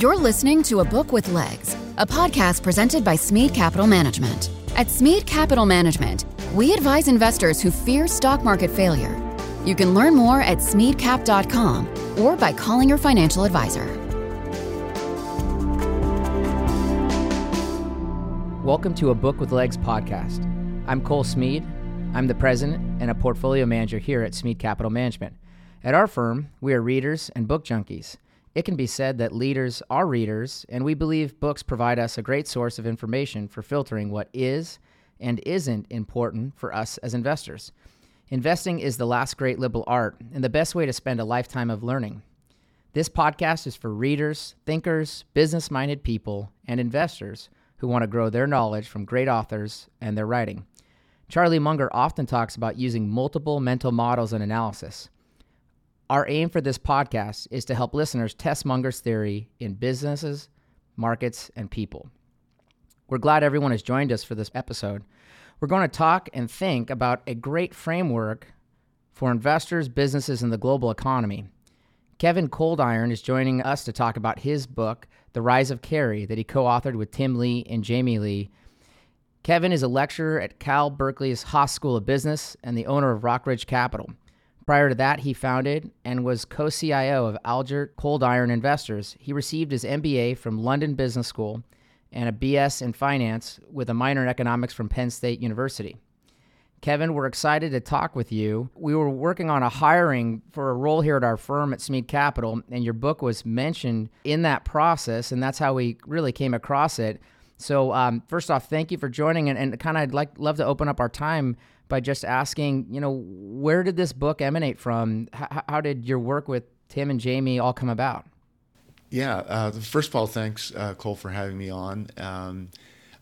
You're listening to A Book with Legs, a podcast presented by Smead Capital Management. At Smead Capital Management, we advise investors who fear stock market failure. You can learn more at smeadcap.com or by calling your financial advisor. Welcome to a Book with Legs podcast. I'm Cole Smead. I'm the president and a portfolio manager here at Smead Capital Management. At our firm, we are readers and book junkies. It can be said that leaders are readers, and we believe books provide us a great source of information for filtering what is and isn't important for us as investors. Investing is the last great liberal art and the best way to spend a lifetime of learning. This podcast is for readers, thinkers, business minded people, and investors who want to grow their knowledge from great authors and their writing. Charlie Munger often talks about using multiple mental models and analysis. Our aim for this podcast is to help listeners test Munger's theory in businesses, markets, and people. We're glad everyone has joined us for this episode. We're going to talk and think about a great framework for investors, businesses, and the global economy. Kevin Coldiron is joining us to talk about his book, The Rise of Carry, that he co authored with Tim Lee and Jamie Lee. Kevin is a lecturer at Cal Berkeley's Haas School of Business and the owner of Rockridge Capital. Prior to that, he founded and was co CIO of Algert Coldiron Investors. He received his MBA from London Business School and a BS in finance with a minor in economics from Penn State University. Kevin, we're excited to talk with you. We were working on a hiring for a role here at our firm at Smead Capital, and your book was mentioned in that process, and that's how we really came across it. So, um, first off, thank you for joining, and, and kind of I'd like love to open up our time by just asking, you know, where did this book emanate from? H- how did your work with Tim and Jamie all come about? Yeah, uh, first of all, thanks, uh, Cole, for having me on. Um,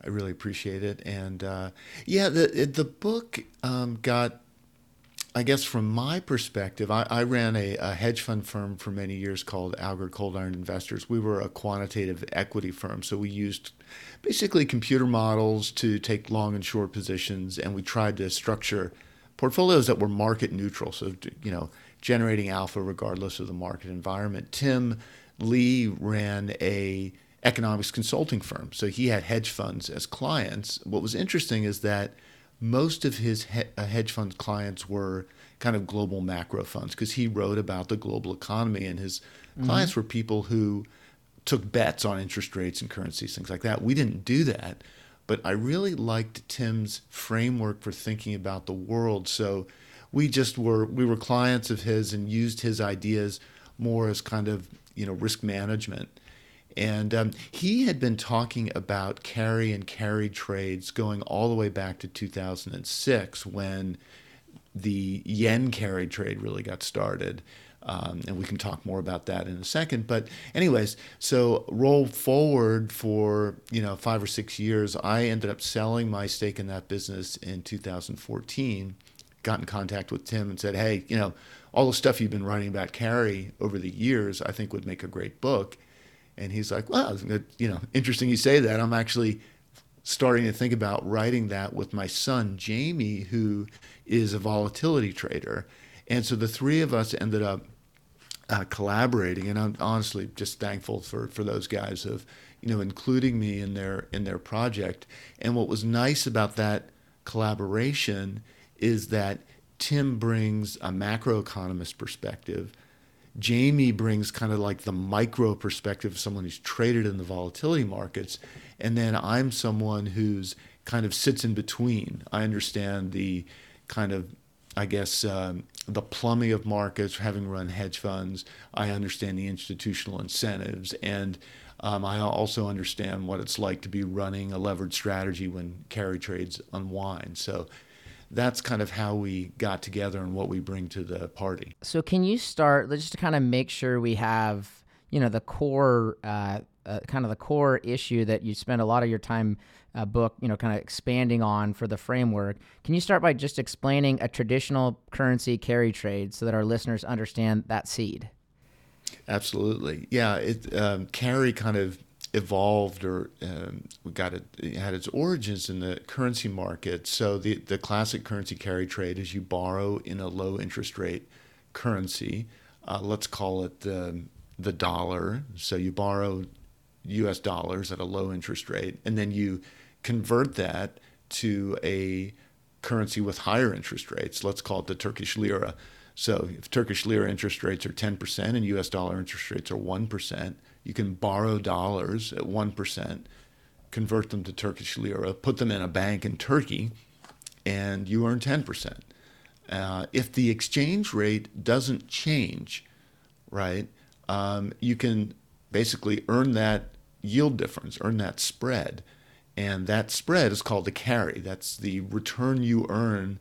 I really appreciate it. And uh, yeah, the the book um, got I guess from my perspective, I, I ran a, a, hedge fund firm for many years called Algert Coldiron Investors. We were a quantitative equity firm, so we used basically computer models to take long and short positions, and we tried to structure portfolios that were market neutral, so you know, generating alpha regardless of the market environment. Tim Lee ran a economics consulting firm, so he had hedge funds as clients. What was interesting is that most of his he- uh, hedge fund clients were kind of global macro funds because he wrote about the global economy and his mm-hmm. clients were people who took bets on interest rates and currencies things like that. We didn't do that but i really liked tim's framework for thinking about the world. So we just were we were clients of his and used his ideas more as kind of you know risk management and um, he had been talking about carry and carry trades going all the way back to 2006 when the yen carry trade really got started. Um, and we can talk more about that in a second. But anyways, so roll forward for you know five or six years, I ended up selling my stake in that business in 2014. Got in contact with Tim and said, "Hey, you know, all the stuff you've been writing about carry over the years, I think would make a great book." And he's like, well, you know, interesting you say that. I'm actually starting to think about writing that with my son, Jamie, who is a volatility trader. And so the three of us ended up uh, collaborating. And I'm honestly just thankful for, for those guys of, you know, including me in their, in their project. And what was nice about that collaboration is that Tim brings a macroeconomist perspective Jamie brings kind of like the micro perspective of someone who's traded in the volatility markets. And then I'm someone who's kind of sits in between. I understand the kind of, I guess, um, the plumbing of markets, having run hedge funds. I understand the institutional incentives. And um, I also understand what it's like to be running a levered strategy when carry trades unwind. So that's kind of how we got together and what we bring to the party. So, can you start just to kind of make sure we have, you know, the core, uh, uh, kind of the core issue that you spend a lot of your time uh, book, you know, kind of expanding on for the framework. Can you start by just explaining a traditional currency carry trade so that our listeners understand that seed? Absolutely. Yeah. It um, carry kind of evolved or um, got it, it, had its origins in the currency market. So the the classic currency carry trade is you borrow in a low interest rate currency. Uh, let's call it the the dollar. So you borrow US dollars at a low interest rate, and then you convert that to a currency with higher interest rates. Let's call it the Turkish lira. So if Turkish lira interest rates are 10% and US dollar interest rates are 1%, you can borrow dollars at 1%, convert them to Turkish lira, put them in a bank in Turkey, and you earn 10%. Uh, if the exchange rate doesn't change, right, um, you can basically earn that yield difference, earn that spread. And that spread is called the carry. That's the return you earn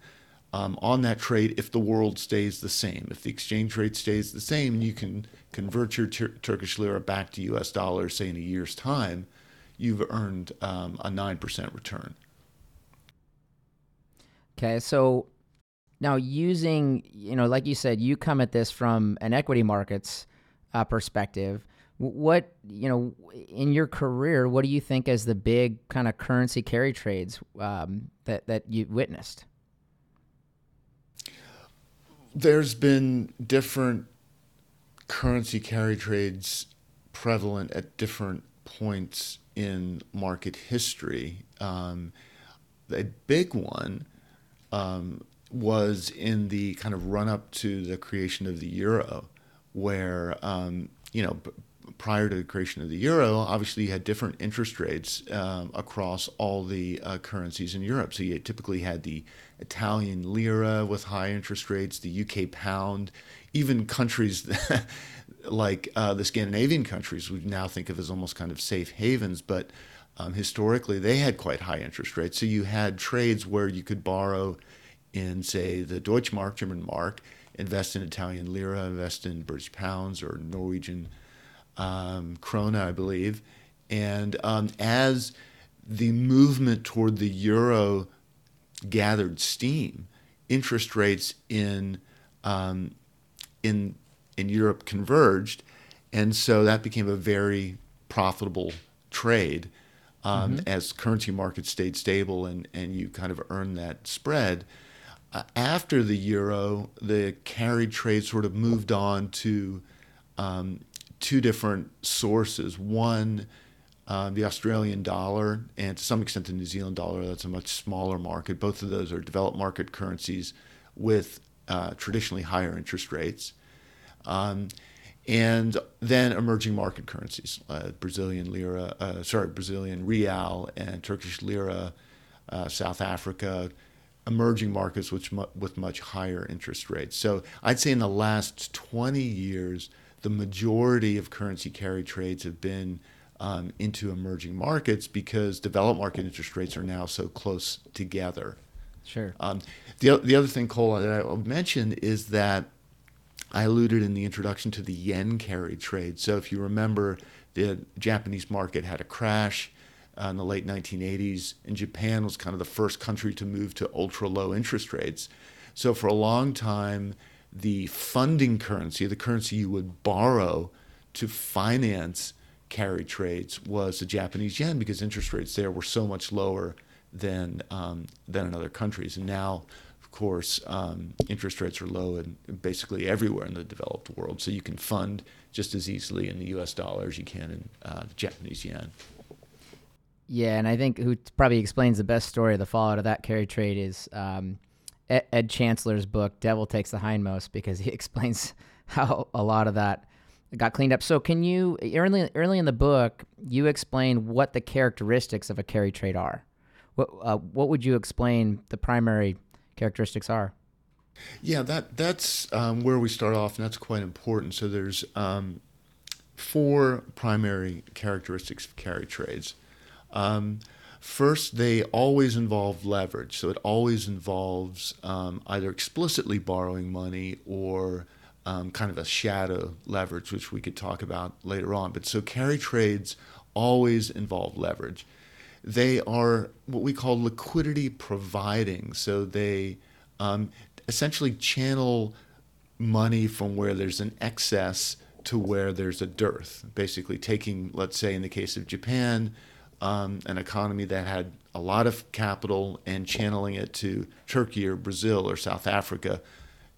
um, on that trade if the world stays the same. If the exchange rate stays the same, and you can convert your tur- Turkish lira back to US dollars, say in a year's time, you've earned um, a 9% return. Okay, so now using, you know, like you said, you come at this from an equity markets uh, perspective. What, you know, in your career, what do you think as the big kind of currency carry trades um, that, that you witnessed? There's been different currency carry trades prevalent at different points in market history. Um, a big one um, was in the kind of run up to the creation of the euro, where um, you know prior to the creation of the euro, obviously you had different interest rates um, across all the uh, currencies in Europe. So you typically had the Italian lira with high interest rates, the UK pound, even countries like uh, the Scandinavian countries we now think of as almost kind of safe havens, but um, historically they had quite high interest rates. So you had trades where you could borrow in, say, the Deutschmark, German mark, invest in Italian lira, invest in British pounds or Norwegian um, krona, I believe. And um, as the movement toward the euro gathered steam, interest rates in um, in in Europe converged, and so that became a very profitable trade um, mm-hmm. as currency markets stayed stable and and you kind of earned that spread. Uh, after the euro, the carried trade sort of moved on to um, two different sources. One, uh, the Australian dollar, and to some extent the New Zealand dollar. That's a much smaller market. Both of those are developed market currencies with uh, traditionally higher interest rates. Um, and then emerging market currencies, uh, Brazilian lira, uh, sorry, Brazilian real and Turkish lira, uh, South Africa, emerging markets which mu- with much higher interest rates. So I'd say in the last 20 years, the majority of currency carry trades have been um, into emerging markets because developed market interest rates are now so close together. Sure. Um, the, the other thing, Cole, that I will mention is that I alluded in the introduction to the yen carry trade. So if you remember, the Japanese market had a crash uh, in the late 1980s, and Japan was kind of the first country to move to ultra low interest rates. So for a long time, the funding currency, the currency you would borrow to finance carry trades, was the Japanese yen because interest rates there were so much lower than um, than in other countries. And now, of course, um, interest rates are low in basically everywhere in the developed world, so you can fund just as easily in the U.S. dollar as you can in uh, the Japanese yen. Yeah, and I think who probably explains the best story of the fallout of that carry trade is um, Ed Chancellor's book, Devil Takes the Hindmost, because he explains how a lot of that got cleaned up. So, can you early early in the book you explain what the characteristics of a carry trade are? What uh, what would you explain the primary characteristics are? Yeah, that that's um, where we start off, and that's quite important. So, there's um, four primary characteristics of carry trades. Um, First, they always involve leverage. So it always involves um, either explicitly borrowing money or um, kind of a shadow leverage, which we could talk about later on. But so carry trades always involve leverage. They are what we call liquidity providing. So they um, essentially channel money from where there's an excess to where there's a dearth. Basically, taking, let's say, in the case of Japan, um, an economy that had a lot of capital and channeling it to Turkey or Brazil or South Africa,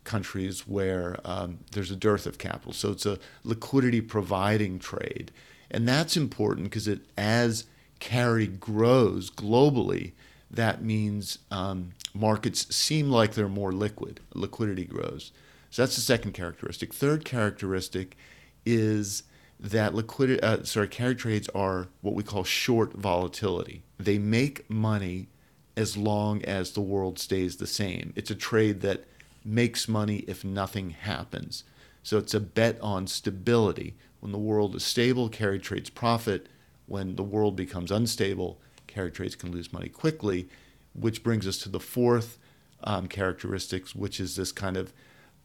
countries where um, there's a dearth of capital. So it's a liquidity providing trade. And that's important because it as carry grows globally, that means um, markets seem like they're more liquid. Liquidity grows. So that's the second characteristic. Third characteristic is that liquidity, uh, sorry, carry trades are what we call short volatility. They make money as long as the world stays the same. It's a trade that makes money if nothing happens. So it's a bet on stability. When the world is stable, carry trades profit. When the world becomes unstable, carry trades can lose money quickly, which brings us to the fourth um, characteristics, which is this kind of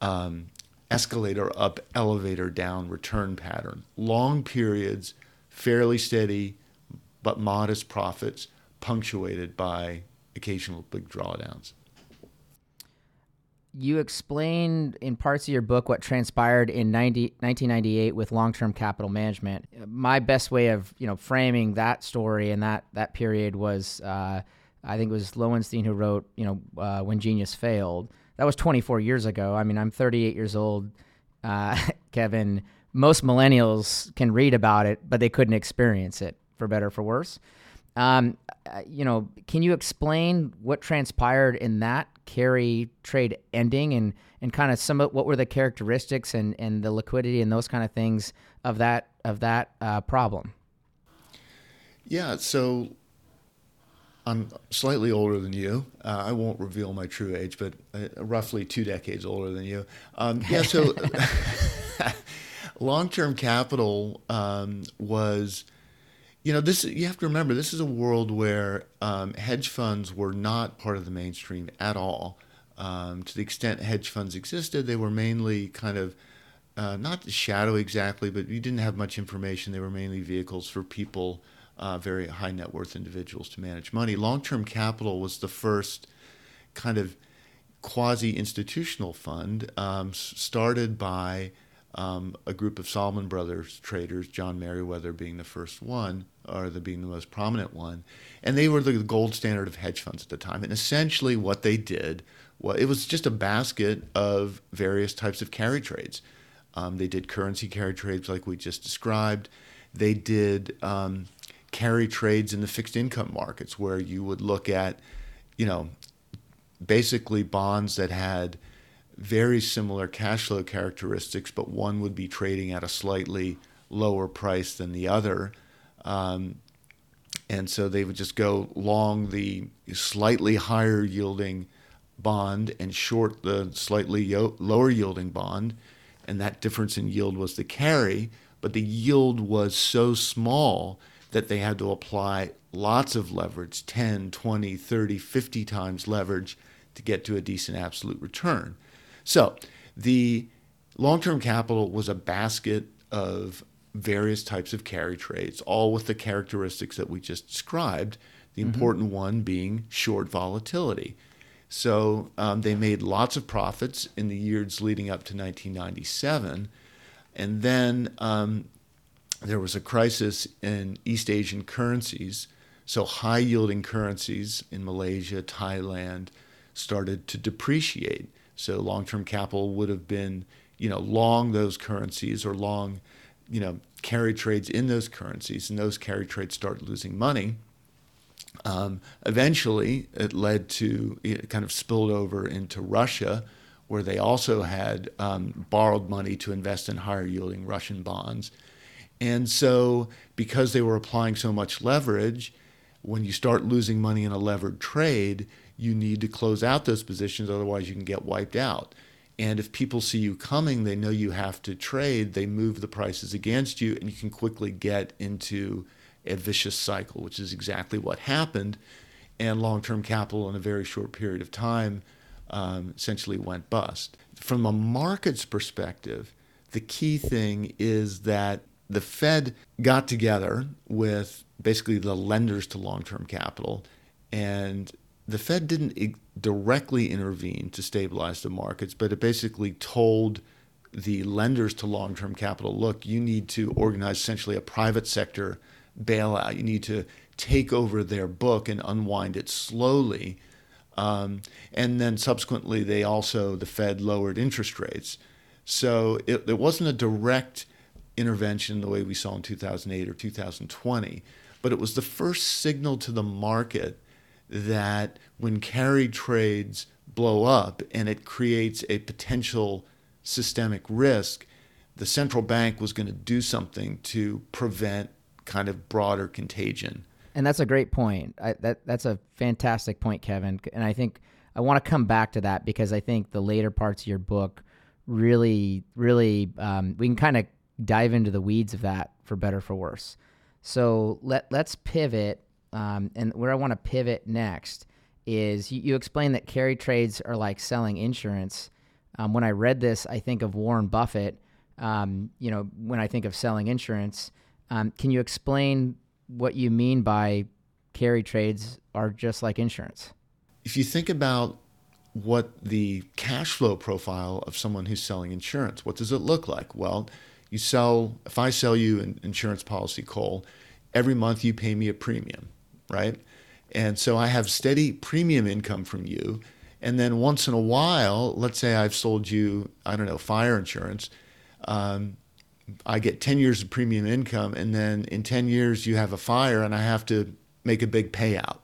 um, escalator up, elevator down return pattern. Long periods, fairly steady, but modest profits, punctuated by occasional big drawdowns. You explained in parts of your book what transpired in 90, 1998 with long-term capital management. My best way of you know framing that story and that that period was, uh, I think it was Lowenstein who wrote you know uh, when genius failed that was 24 years ago. I mean, I'm 38 years old, uh, Kevin. Most millennials can read about it, but they couldn't experience it, for better or for worse. Um, uh, you know, can you explain what transpired in that carry trade ending and, and kind of some of what were the characteristics and, and the liquidity and those kind of things of that of that uh, problem? Yeah, so I'm slightly older than you. Uh, I won't reveal my true age, but uh, roughly two decades older than you. Um, yeah, so long term capital um, was, you know, this, you have to remember, this is a world where um, hedge funds were not part of the mainstream at all. Um, to the extent hedge funds existed, they were mainly kind of uh, not shadow exactly, but you didn't have much information. They were mainly vehicles for people uh, very high net worth individuals to manage money. Long term capital was the first kind of quasi institutional fund um, started by um, a group of Salomon Brothers traders, John Meriwether being the first one, or the being the most prominent one, and they were the gold standard of hedge funds at the time. And essentially, what they did well, it was just a basket of various types of carry trades. Um, they did currency carry trades like we just described. They did um, carry trades in the fixed income markets where you would look at, you know, basically bonds that had very similar cash flow characteristics, but one would be trading at a slightly lower price than the other. Um, and so they would just go long the slightly higher yielding bond and short the slightly yo- lower yielding bond. And that difference in yield was the carry, but the yield was so small that they had to apply lots of leverage 10, 20, 30, 50 times leverage to get to a decent absolute return. So the long term capital was a basket of various types of carry trades, all with the characteristics that we just described, the mm-hmm. important one being short volatility. So um, they made lots of profits in the years leading up to 1997. And then um, there was a crisis in East Asian currencies. So high yielding currencies in Malaysia, Thailand started to depreciate. So long term capital would have been, you know, long those currencies or long, you know, carry trades in those currencies, and those carry trades started losing money. Um, eventually, it led to it kind of spilled over into Russia, where they also had um, borrowed money to invest in higher yielding Russian bonds. And so, because they were applying so much leverage, when you start losing money in a levered trade, you need to close out those positions, otherwise, you can get wiped out. And if people see you coming, they know you have to trade, they move the prices against you, and you can quickly get into a vicious cycle, which is exactly what happened. And long term capital in a very short period of time um, essentially went bust. From a market's perspective, the key thing is that the Fed got together with basically the lenders to long term capital, and the Fed didn't directly intervene to stabilize the markets, but it basically told the lenders to long term capital look, you need to organize essentially a private sector bailout. You need to take over their book and unwind it slowly. Um, and then subsequently, they also, the Fed lowered interest rates. So it, it wasn't a direct intervention the way we saw in 2008 or 2020, but it was the first signal to the market that when carry trades blow up and it creates a potential systemic risk, the central bank was going to do something to prevent kind of broader contagion. And that's a great point. I, that that's a fantastic point, Kevin. And I think I want to come back to that because I think the later parts of your book really, really, um, we can kind of dive into the weeds of that for better for worse. So let let's pivot, um, and where I want to pivot next is you, you explain that carry trades are like selling insurance. Um, when I read this, I think of Warren Buffett. Um, you know, when I think of selling insurance, um, can you explain what you mean by carry trades are just like insurance? If you think about what the cash flow profile of someone who's selling insurance, what does it look like? Well, you sell, if I sell you an insurance policy, Cole, every month you pay me a premium, right? And so I have steady premium income from you. And then once in a while, let's say I've sold you, I don't know, fire insurance. Um, I get 10 years of premium income, and then in 10 years, you have a fire, and I have to make a big payout.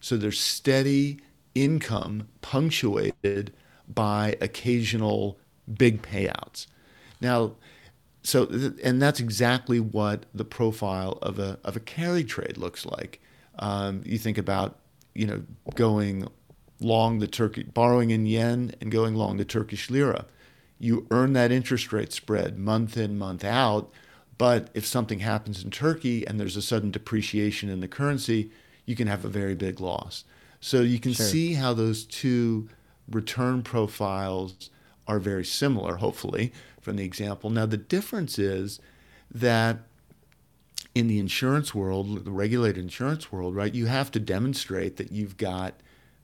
So there's steady income punctuated by occasional big payouts. Now, so and that's exactly what the profile of a of a carry trade looks like. Um, you think about you know going long the Turkey borrowing in yen and going long the Turkish lira you earn that interest rate spread month in, month out. But if something happens in Turkey and there's a sudden depreciation in the currency, you can have a very big loss. So you can sure. see how those two return profiles are very similar, hopefully, from the example. Now, the difference is that in the insurance world, the regulated insurance world, right, you have to demonstrate that you've got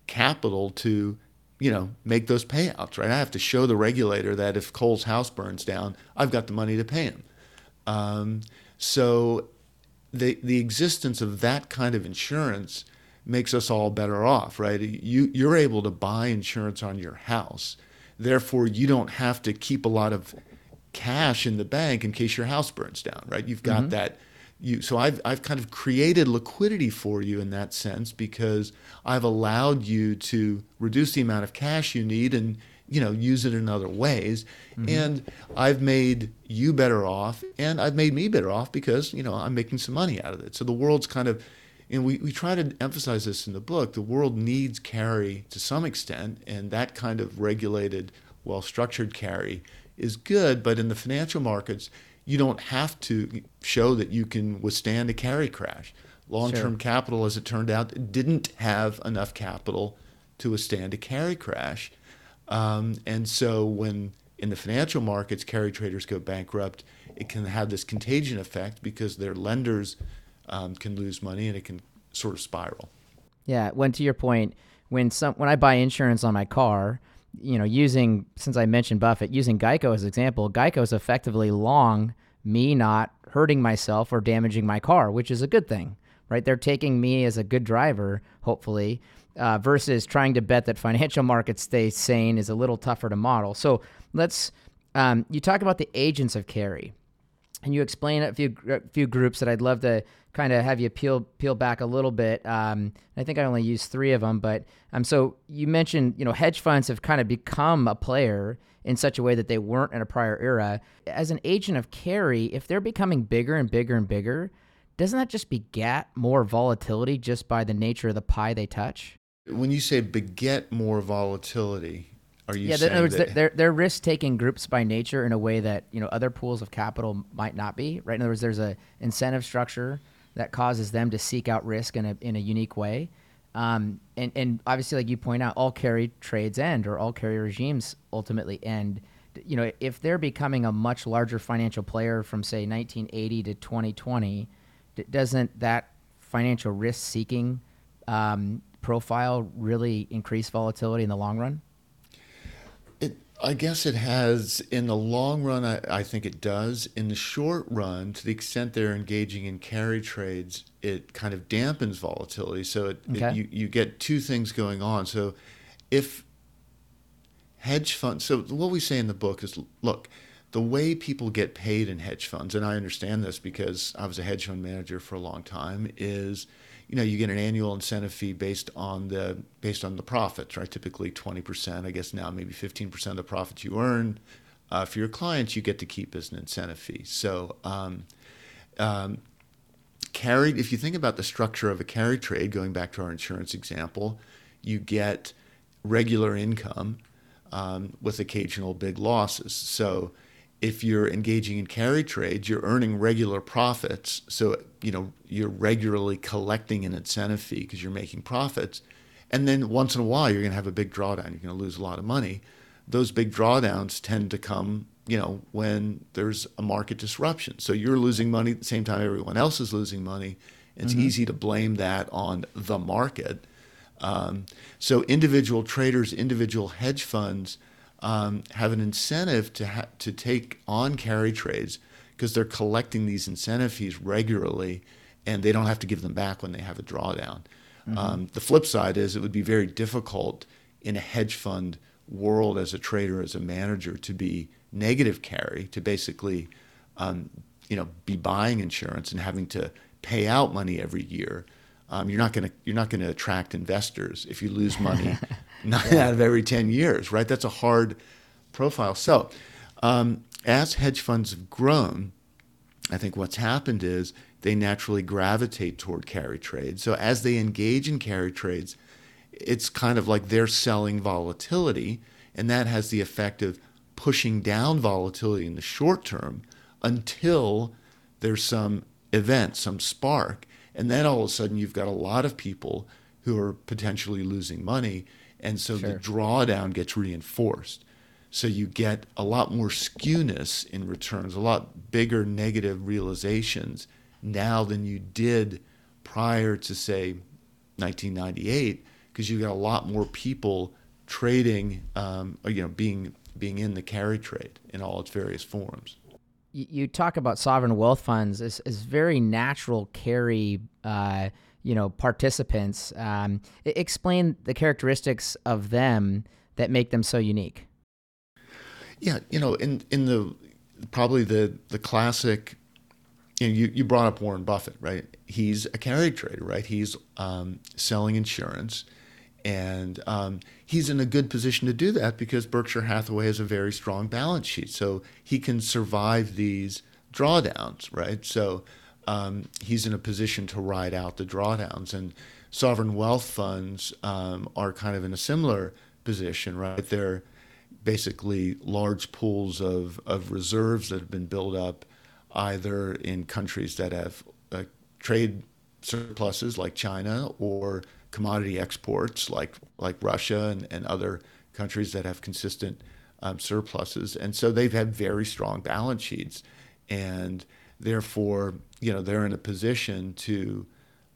capital to you know, make those payouts, right? I have to show the regulator that if Cole's house burns down, I've got the money to pay him. Um, so the the existence of that kind of insurance makes us all better off, right? You you're able to buy insurance on your house. Therefore, you don't have to keep a lot of cash in the bank in case your house burns down, right? You've got mm-hmm. that you so I've I've kind of created liquidity for you in that sense because I've allowed you to reduce the amount of cash you need and you know use it in other ways mm-hmm. and I've made you better off and I've made me better off because you know I'm making some money out of it so the world's kind of and we, we try to emphasize this in the book the world needs carry to some extent and that kind of regulated well structured carry is good but in the financial markets you don't have to show that you can withstand a carry crash. Long term sure. capital, as it turned out, didn't have enough capital to withstand a carry crash. Um, and so when in the financial markets, carry traders go bankrupt, it can have this contagion effect because their lenders um, can lose money and it can sort of spiral. Yeah, when to your point, when some when I buy insurance on my car, you know, using since I mentioned Buffett, using Geico as an example, Geico is effectively long me not hurting myself or damaging my car, which is a good thing, right? They're taking me as a good driver, hopefully, uh, versus trying to bet that financial markets stay sane is a little tougher to model. So let's um, you talk about the agents of carry, and you explain a few a few groups that I'd love to kind of have you peel peel back a little bit. Um, I think I only used three of them, but um, so you mentioned you know hedge funds have kind of become a player in such a way that they weren't in a prior era. As an agent of carry, if they're becoming bigger and bigger and bigger, doesn't that just beget more volatility just by the nature of the pie they touch? When you say beget more volatility, are you yeah, in other words, that... they're, they're risk-taking groups by nature in a way that you know other pools of capital might not be. Right? In other words, there's a incentive structure that causes them to seek out risk in a in a unique way. Um, and and obviously, like you point out, all carry trades end or all carry regimes ultimately end. You know, if they're becoming a much larger financial player from say 1980 to 2020, doesn't that financial risk seeking um, profile really increase volatility in the long run? I guess it has. In the long run, I, I, think it does. In the short run, to the extent they're engaging in carry trades, it kind of dampens volatility. So it, okay. it, you, you get two things going on. So if hedge funds, so what we say in the book is look, the way people get paid in hedge funds, and I understand this because I was a hedge fund manager for a long time, is you know you get an annual incentive fee based on the based on the profits, right? Typically 20%, I guess now maybe 15% of the profits you earn. Uh, for your clients, you get to keep as an incentive fee. So, um, um, carried, if you think about the structure of a carry trade, going back to our insurance example, you get regular income um, with occasional big losses. So if you're engaging in carry trades, you're earning regular profits. So, you know, you're regularly collecting an incentive fee because you're making profits. And then once in a while, you're going to have a big drawdown. You're going to lose a lot of money. Those big drawdowns tend to come, you know, when there's a market disruption. So you're losing money at the same time everyone else is losing money. It's mm-hmm. easy to blame that on the market. Um, so individual traders, individual hedge funds um, have an incentive to ha- to take on carry trades because they're collecting these incentive fees regularly, and they don't have to give them back when they have a drawdown. Mm-hmm. Um, the flip side is it would be very difficult in a hedge fund world as a trader, as a manager, to be negative carry, to basically, um, you know, be buying insurance and having to pay out money every year um, you're not going to you're not going to attract investors if you lose money nine yeah. out of every ten years, right? That's a hard profile. So, um, as hedge funds have grown, I think what's happened is they naturally gravitate toward carry trades. So as they engage in carry trades, it's kind of like they're selling volatility, and that has the effect of pushing down volatility in the short term until there's some event, some spark and then all of a sudden, you've got a lot of people who are potentially losing money. And so sure. the drawdown gets reinforced. So you get a lot more skewness in returns, a lot bigger negative realizations now than you did prior to, say, 1998, because you've got a lot more people trading, um, or, you know, being being in the carry trade in all its various forms you talk about sovereign wealth funds as, as very natural carry, uh, you know, participants. Um, explain the characteristics of them that make them so unique. Yeah, you know, in in the probably the the classic. You, know, you, you brought up Warren Buffett, right? He's a carry trader, right? He's um, selling insurance and um, he's in a good position to do that because Berkshire Hathaway has a very strong balance sheet. So he can survive these drawdowns, right? So um, he's in a position to ride out the drawdowns. And sovereign wealth funds um, are kind of in a similar position, right? They're basically large pools of, of reserves that have been built up either in countries that have uh, trade surpluses like China or commodity exports like like Russia and, and other countries that have consistent um, surpluses, and so they've had very strong balance sheets, and therefore you know they're in a position to,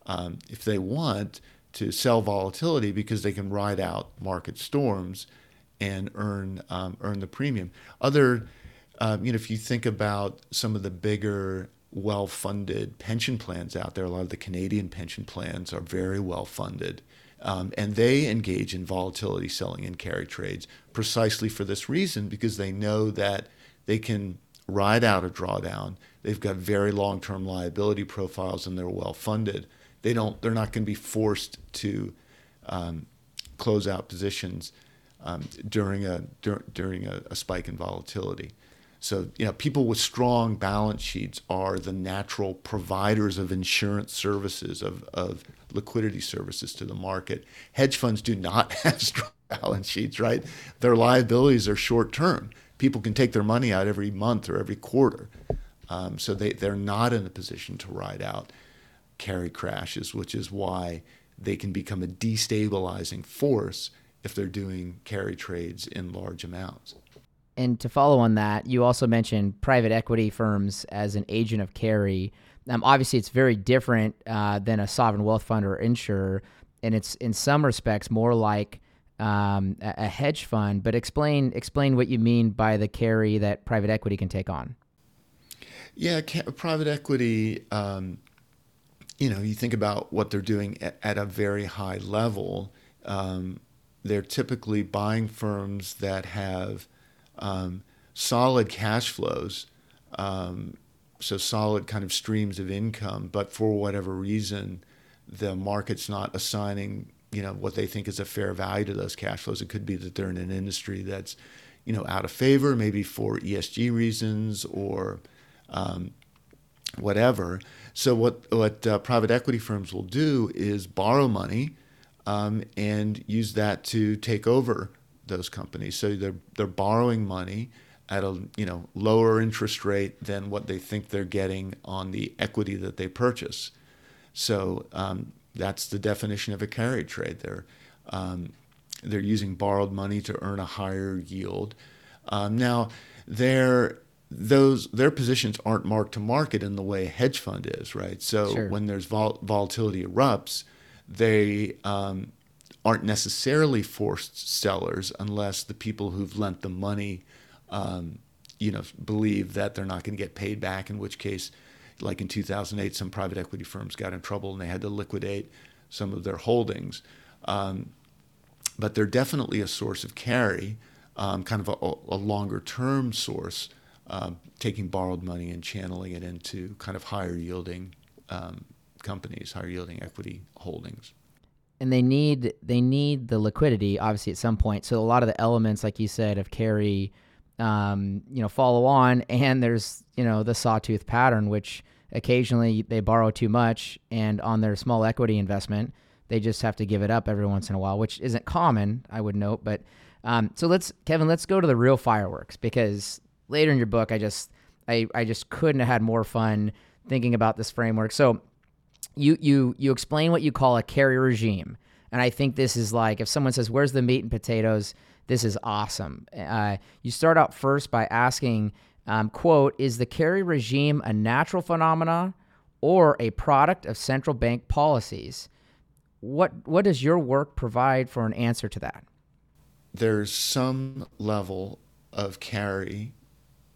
um, if they want, to sell volatility because they can ride out market storms and earn um, earn the premium. Other, um, you know, if you think about some of the bigger well funded pension plans out there. A lot of the Canadian pension plans are very well funded. Um, and they engage in volatility selling and carry trades precisely for this reason because they know that they can ride out a drawdown. They've got very long term liability profiles and they're well funded. They don't, they're not going to be forced to um, close out positions um, during, a, dur- during a, a spike in volatility. So, you know, people with strong balance sheets are the natural providers of insurance services, of, of liquidity services to the market. Hedge funds do not have strong balance sheets, right? Their liabilities are short term. People can take their money out every month or every quarter. Um, so they, they're not in a position to ride out carry crashes, which is why they can become a destabilizing force if they're doing carry trades in large amounts and to follow on that, you also mentioned private equity firms as an agent of carry. Um, obviously, it's very different uh, than a sovereign wealth fund or insurer, and it's in some respects more like um, a, hedge fund. But explain explain what you mean by the carry that private equity can take on. Yeah, private equity. Um, you know, you think about what they're doing at, at a very high level. Um, they're typically buying firms that have um, solid cash flows, um, so solid kind of streams of income, but for whatever reason, the market's not assigning you know what they think is a fair value to those cash flows. It could be that they're in an industry that's you know out of favor, maybe for ESG reasons or um, whatever. So what what uh, private equity firms will do is borrow money um, and use that to take over those companies. So they're they're borrowing money at a you know lower interest rate than what they think they're getting on the equity that they purchase. So um, that's the definition of a carry trade. They're um, they're using borrowed money to earn a higher yield. Um, now, their those their positions aren't marked to market in the way a hedge fund is, right? So sure. when there's vol- volatility erupts, they um, aren't necessarily forced sellers unless the people who've lent the money, um, you know, believe that they're not going to get paid back. In which case, like in 2008, some private equity firms got in trouble and they had to liquidate some of their holdings. Um, but they're definitely a source of carry, um, kind of a, a longer term source, um, taking borrowed money and channeling it into kind of higher yielding um, companies, higher yielding equity holdings. And they need they need the liquidity, obviously, at some point. So a lot of the elements, like you said, of carry um, you know, follow on. And there's, you know, the sawtooth pattern, which occasionally they borrow too much and on their small equity investment, they just have to give it up every once in a while, which isn't common, I would note. But um, so let's, Kevin, let's go to the real fireworks because later in your book, I just, I, I just couldn't have had more fun thinking about this framework. So you, you, you explain what you call a carry regime. And I think this is like if someone says, Where's the meat and potatoes? This is awesome. Uh, you start out first by asking, um, quote, is the carry regime a natural phenomenon or a product of central bank policies? What, what does your work provide for an answer to that? There's some level of carry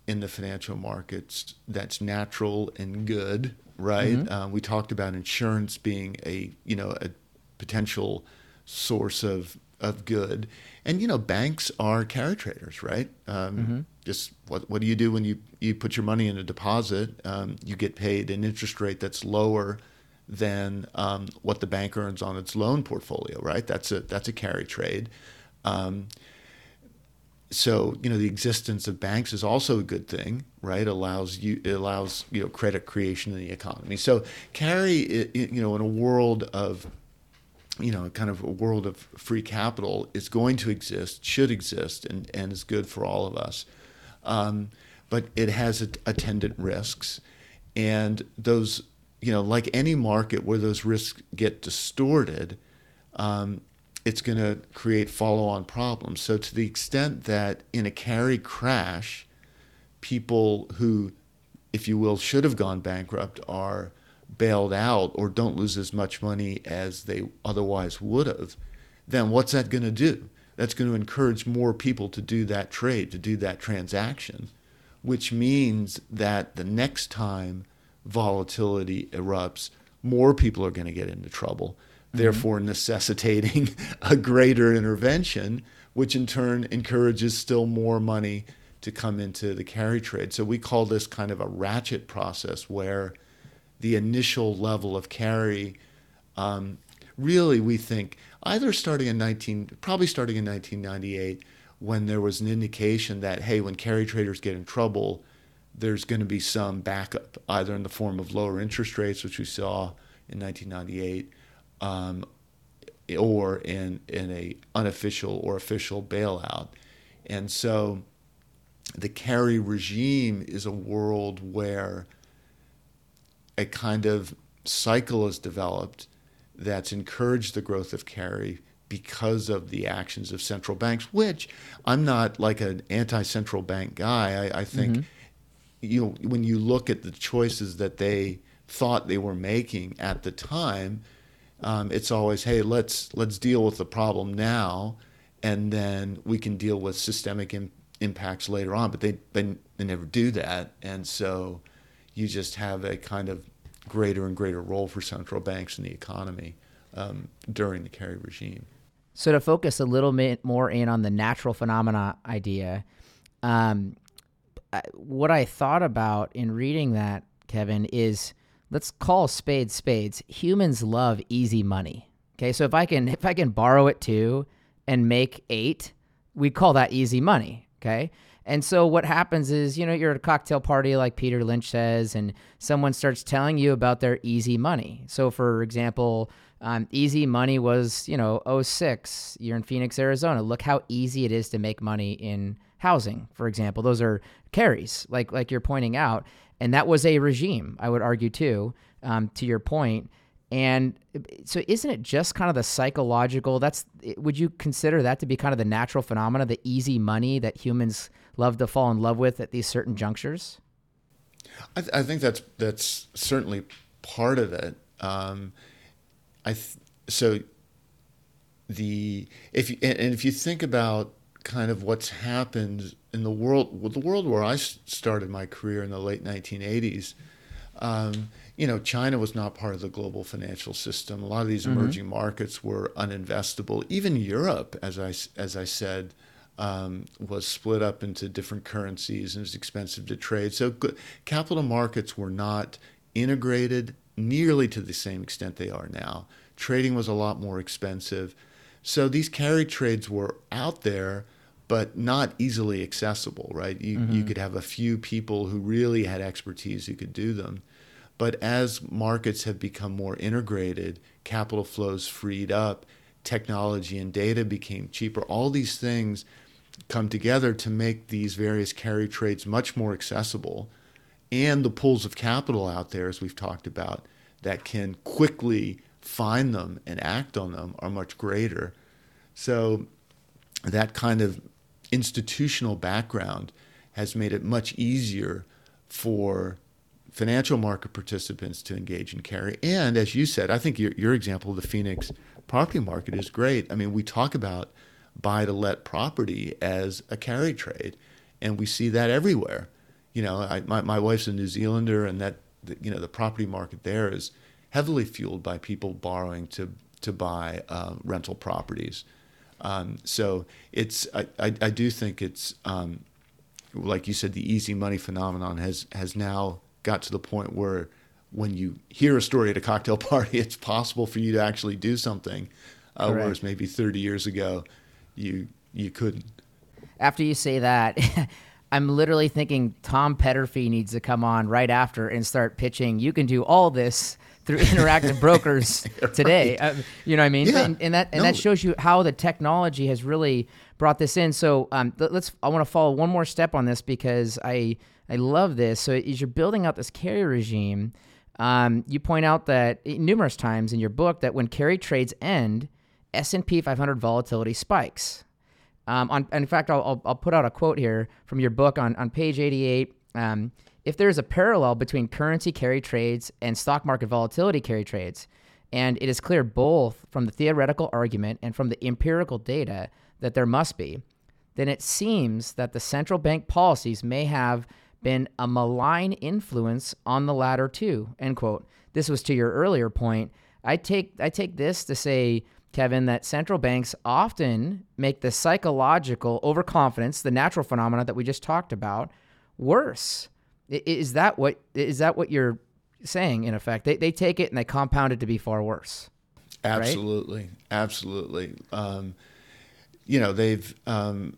in the financial markets that's natural and good, right? Mm-hmm. Um, we talked about insurance being a you know a potential source of of good. And you know, banks are carry traders, right? Um, mm-hmm. Just what what do you do when you you put your money in a deposit? Um, you get paid an interest rate that's lower than um, what the bank earns on its loan portfolio, right? That's a that's a carry trade. So you know the existence of banks is also a good thing, right? Allows you it allows you know credit creation in the economy. So carry, you know, in a world of you know, kind of a world of free capital is going to exist, should exist, and, and is good for all of us. Um, but it has attendant risks. And those, you know, like any market where those risks get distorted, um, it's going to create follow on problems. So, to the extent that in a carry crash, people who, if you will, should have gone bankrupt are bailed out or don't lose as much money as they otherwise would have, then what's that going to do? That's going to encourage more people to do that trade, to do that transaction, which means that the next time volatility erupts, more people are going to get into trouble. Therefore necessitating a greater intervention, which in turn encourages still more money to come into the carry trade. So we call this kind of a ratchet process where the initial level of carry, um, really, we think either starting in 19, probably starting in 1998, when there was an indication that, hey, when carry traders get in trouble, there's going to be some backup, either in the form of lower interest rates, which we saw in 1998, um, or in in a unofficial or official bailout. And so, the carry regime is a world where a kind of cycle is developed that's encouraged the growth of carry because of the actions of central banks, which I'm not like an anti central bank guy. I, I think mm-hmm. you know, when you look at the choices that they thought they were making at the time, um, it's always, hey, let's let's deal with the problem now, and then we can deal with systemic Im- impacts later on. But they, they they never do that, and so you just have a kind of greater and greater role for central banks in the economy um, during the carry regime. So to focus a little bit more in on the natural phenomena idea, um, what I thought about in reading that, Kevin, is let's call spades spades. Humans love easy money. Okay, so if I can if I can borrow it too and make eight, we call that easy money. Okay. And so what happens is, you know, you're at a cocktail party like Peter Lynch says, and someone starts telling you about their easy money. So for example, um, easy money was, you know, 06. You're in Phoenix, Arizona. Look how easy it is to make money in housing, for example. Those are carries, like like you're pointing out, and that was a regime. I would argue too, um, to your point. And so, isn't it just kind of the psychological? That's would you consider that to be kind of the natural phenomena, the easy money that humans love to fall in love with at these certain junctures? I, th- I think that's that's certainly part of it. Um, I th- so the if you, and if you think about kind of what's happened in the world, well, the world where I started my career in the late 1980s. Um, you know, China was not part of the global financial system. A lot of these mm-hmm. emerging markets were uninvestable. Even Europe, as I as I said, um, was split up into different currencies and it was expensive to trade. So capital markets were not integrated nearly to the same extent they are now. Trading was a lot more expensive. So these carry trades were out there, but not easily accessible, right? You, mm-hmm. you could have a few people who really had expertise who could do them. But as markets have become more integrated, capital flows freed up, technology and data became cheaper, all these things come together to make these various carry trades much more accessible. And the pools of capital out there, as we've talked about, that can quickly find them and act on them are much greater. So that kind of institutional background has made it much easier for financial market participants to engage in carry. And as you said, I think your, your example of the Phoenix property market is great. I mean, we talk about buy to let property as a carry trade, and we see that everywhere. You know, I, my, my wife's a New Zealander, and that, you know, the property market there is heavily fueled by people borrowing to, to buy uh, rental properties. Um, so it's I, I, I, do think it's um, like you said the easy money phenomenon has has now got to the point where when you hear a story at a cocktail party, it's possible for you to actually do something, uh, whereas maybe 30 years ago, you you couldn't. After you say that. I'm literally thinking Tom Peterffy needs to come on right after and start pitching. You can do all this through interactive brokers today. Uh, you know what I mean? Yeah. And, and that and no. that shows you how the technology has really brought this in. So um, let's. I want to follow one more step on this because I I love this. So as you're building out this carry regime, um, you point out that numerous times in your book that when carry trades end, S&P 500 volatility spikes. Um, on, in fact, I'll, I'll, I'll, put out a quote here from your book on, on page 88. Um, if there is a parallel between currency carry trades and stock market volatility carry trades, and it is clear both from the theoretical argument and from the empirical data that there must be, then it seems that the central bank policies may have been a malign influence on the latter too. End quote. This was to your earlier point. I take I take this to say, Kevin, that central banks often make the psychological overconfidence, the natural phenomena that we just talked about, worse. Is that what is that what you're saying? In effect, they they take it and they compound it to be far worse. Absolutely, right? absolutely. Um, you know they've um,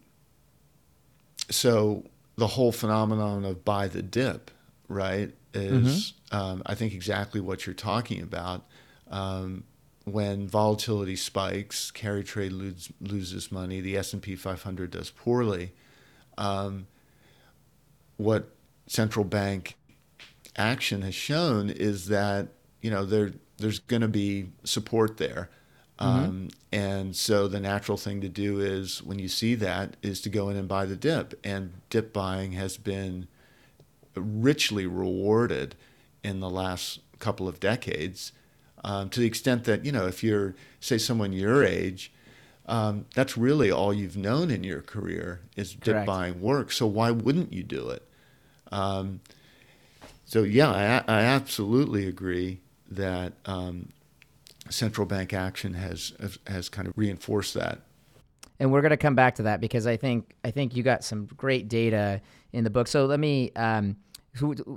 so the whole phenomenon of buy the dip, right, is mm-hmm. um, I think exactly what you're talking about. Um, when volatility spikes, carry trade lose, loses money. The S and P 500 does poorly. Um, what central bank action has shown is that you know there there's going to be support there. Mm-hmm. Um, and so the natural thing to do is when you see that is to go in and buy the dip. And dip buying has been richly rewarded in the last couple of decades um, to the extent that, you know, if you're, say, someone your age, um, that's really all you've known in your career is dip Correct. buying work. So why wouldn't you do it? Um, so, yeah, I, I absolutely agree that um, central bank action has has kind of reinforced that. and we're going to come back to that because I think I think you got some great data in the book. So let me um,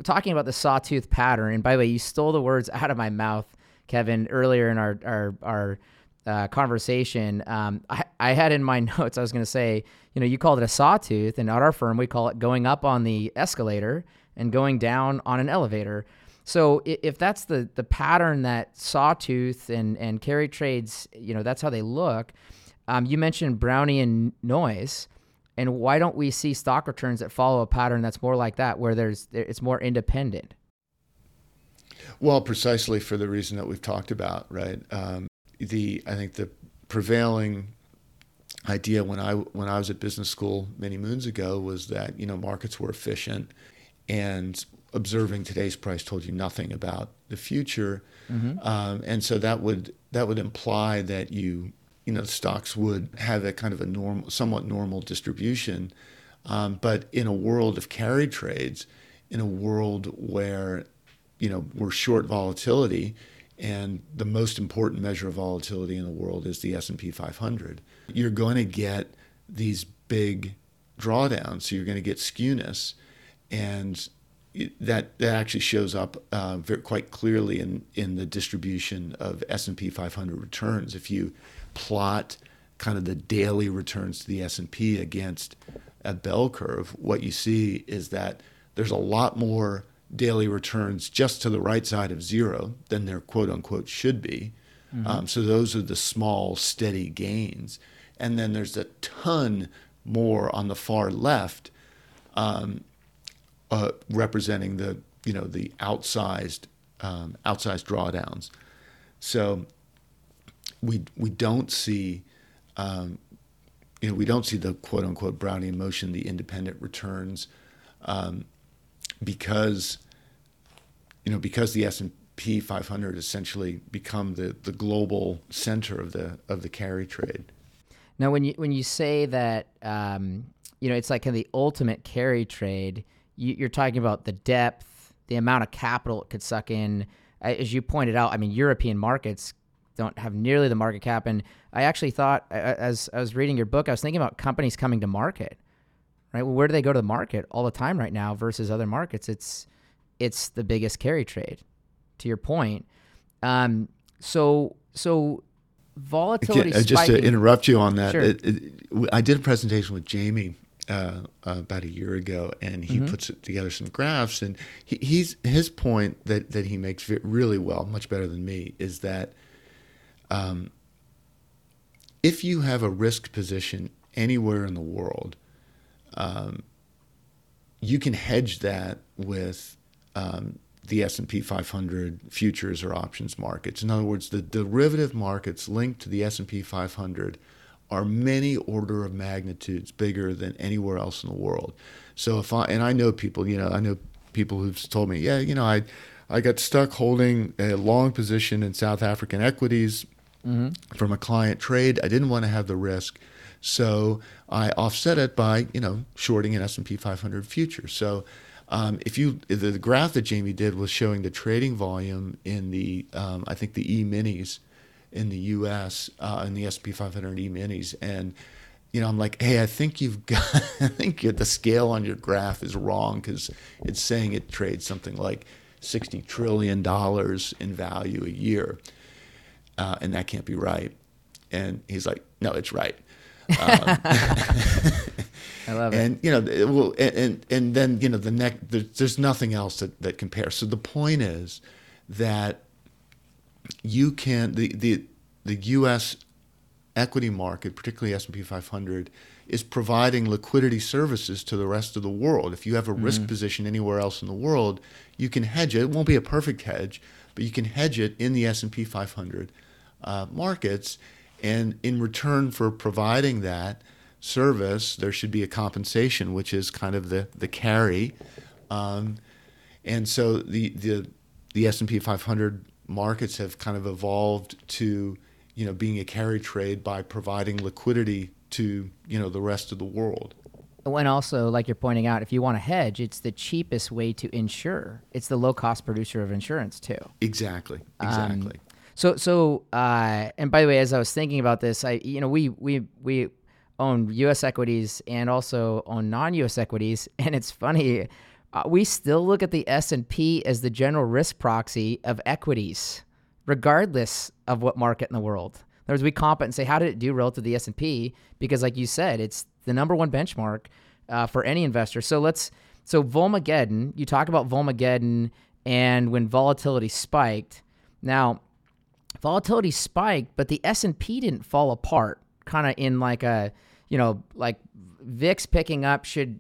talking about the sawtooth pattern. And by the way, you stole the words out of my mouth, Kevin, earlier in our our our uh, conversation. Um, I, I had in my notes. I was going to say, you know, you called it a sawtooth, and at our firm we call it going up on the escalator and going down on an elevator. So if that's the the pattern that sawtooth and and carry trades, you know, that's how they look. Um, you mentioned Brownian noise, and why don't we see stock returns that follow a pattern that's more like that, where there's it's more independent? Well, precisely for the reason that we've talked about, right? Um, the I think the prevailing idea when I when I was at business school many moons ago was that you know markets were efficient, and observing today's price told you nothing about the future, mm-hmm. um, and so that would that would imply that you you know stocks would have a kind of a normal, somewhat normal distribution, um, but in a world of carry trades, in a world where you know we're short volatility, and the most important measure of volatility in the world is the S&P 500. You're going to get these big drawdowns, so you're going to get skewness, and that that actually shows up uh, very, quite clearly in in the distribution of S&P 500 returns. If you plot kind of the daily returns to the S&P against a bell curve, what you see is that there's a lot more daily returns just to the right side of zero than there quote unquote should be. Mm-hmm. Um, so those are the small, steady gains. And then there's a ton more on the far left um, uh, representing the you know the outsized um, outsized drawdowns. So we we don't see um, you know we don't see the quote unquote Brownian motion, the independent returns, um, because you know because the S and P 500 essentially become the the global center of the of the carry trade. Now, when you when you say that um, you know it's like of the ultimate carry trade, you, are talking about the depth, the amount of capital it could suck in. As you pointed out, I mean, European markets don't have nearly the market cap. And I actually thought, as I was reading your book, I was thinking about companies coming to market, right? Well, where do they go to the market all the time right now versus other markets? It's it's the biggest carry trade. To your point, um, so so volatility. Again, just to interrupt you on that, sure. it, it, I did a presentation with Jamie uh, uh, about a year ago, and he mm-hmm. puts together some graphs. And he, he's his point that that he makes really well, much better than me, is that um, if you have a risk position anywhere in the world, um, you can hedge that with um, the S&P 500 futures or options markets. In other words, the derivative markets linked to the S&P 500 are many order of magnitudes bigger than anywhere else in the world. So if I and I know people, you know, I know people who've told me, yeah, you know, I I got stuck holding a long position in South African equities mm-hmm. from a client trade. I didn't want to have the risk, so I offset it by you know shorting an S and P 500 future. So um, if you the graph that Jamie did was showing the trading volume in the um, I think the E minis in the U.S. Uh, in the S&P 500 E minis and you know, I'm like, hey, I think you've got, I think the scale on your graph is wrong because it's saying it trades something like sixty trillion dollars in value a year uh, and that can't be right. And he's like, no, it's right. Um, I love it. And you know, well, and, and and then you know the next. There's nothing else that that compares. So the point is that you can the the the U.S. equity market, particularly S and P 500, is providing liquidity services to the rest of the world. If you have a risk mm. position anywhere else in the world, you can hedge it. It won't be a perfect hedge, but you can hedge it in the S and P 500 uh, markets. And in return for providing that service, there should be a compensation, which is kind of the the carry. Um, and so the the the S and P 500 markets have kind of evolved to you know being a carry trade by providing liquidity to you know the rest of the world. And also, like you're pointing out, if you want to hedge, it's the cheapest way to insure. It's the low cost producer of insurance too. Exactly. Exactly. Um, so so uh, and by the way, as I was thinking about this, I you know we we we own U.S. equities and also own non-U.S. equities, and it's funny. Uh, we still look at the S&P as the general risk proxy of equities, regardless of what market in the world. In other words, we comp it and say, how did it do relative to the S&P? Because, like you said, it's the number one benchmark uh, for any investor. So let's so Volmageddon. You talk about Volmageddon and when volatility spiked. Now, volatility spiked, but the S&P didn't fall apart. Kind of in like a, you know, like VIX picking up should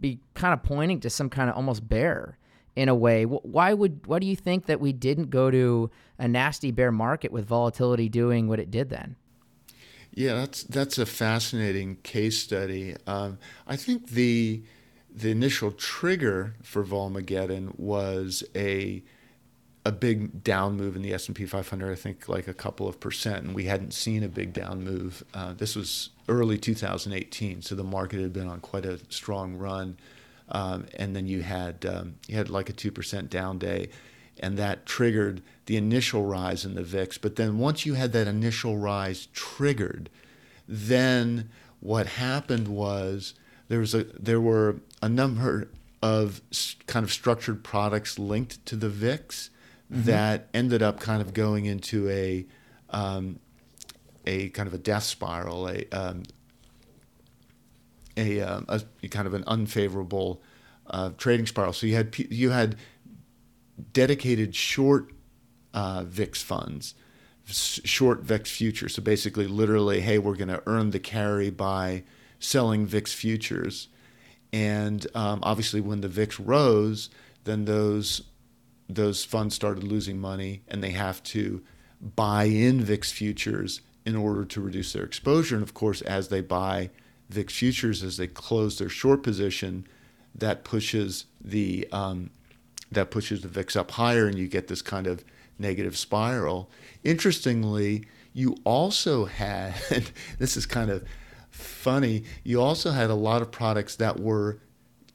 be kind of pointing to some kind of almost bear in a way. Why would why do you think that we didn't go to a nasty bear market with volatility doing what it did then? Yeah, that's that's a fascinating case study. Um, I think the the initial trigger for Volmageddon was a a big down move in the S&P 500 I think like a couple of percent and we hadn't seen a big down move. Uh, this was early 2018 so the market had been on quite a strong run. Um, and then you had um, you had like a 2% down day and that triggered the initial rise in the VIX but then once you had that initial rise triggered then what happened was there was a there were a number of kind of structured products linked to the VIX mm-hmm. that ended up kind of going into a um, a kind of a death spiral, a um, a, um, a, kind of an unfavorable uh, trading spiral. So you had you had dedicated short uh, VIX funds, short VIX futures. So basically, literally, hey, we're going to earn the carry by selling VIX futures. And um, obviously, when the VIX rose, then those those funds started losing money and they have to buy in VIX futures in order to reduce their exposure. And of course, as they buy VIX futures, as they close their short position, that pushes the um, that pushes the VIX up higher, and you get this kind of negative spiral. Interestingly, you also had this is kind of funny. You also had a lot of products that were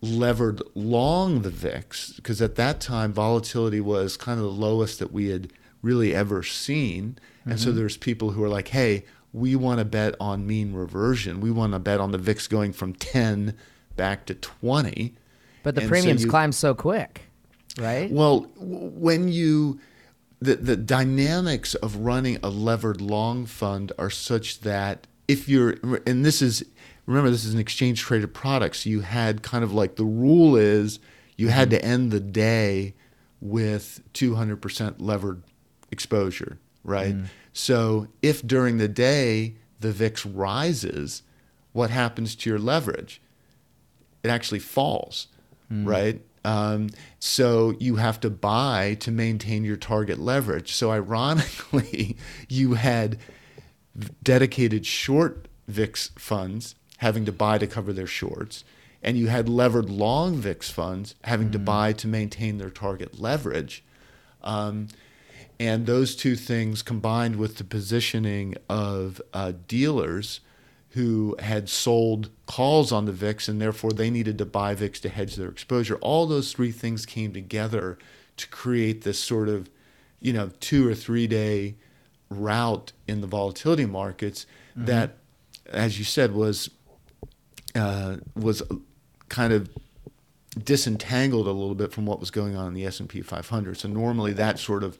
levered long the VIX because at that time volatility was kind of the lowest that we had really ever seen. And mm-hmm. so there's people who are like, hey, we want to bet on mean reversion. We want to bet on the VIX going from 10 back to 20. But the and premiums so you, climb so quick, right? Well, when you the the dynamics of running a levered long fund are such that if you're and this is remember this is an exchange traded product so you had kind of like the rule is you had to end the day with 200% levered exposure right? Mm. so if during the day the vix rises what happens to your leverage? It actually falls mm. right? Um, so you have to buy to maintain your target leverage. So ironically you had dedicated short vix funds having to buy to cover their shorts, and you had levered long VIX funds having mm to buy to maintain their target leverage. Um, and those two things combined with the positioning of uh, dealers who had sold calls on the VIX and therefore they needed to buy VIX to hedge their exposure. All those three things came together to create this sort of, you know, two or three day rout in the volatility markets mm-hmm. that, as you said, was uh, was kind of disentangled a little bit from what was going on in the S&P 500. So normally that sort of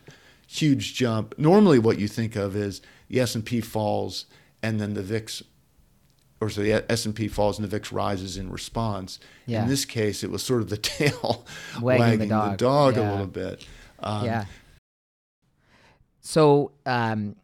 huge jump, normally what you think of is the S&P falls and then the VIX or so the S&P falls and the VIX rises in response. Yeah. In this case, it was sort of the tail wagging, wagging the dog, the dog yeah. a little bit. Um, yeah. So, um,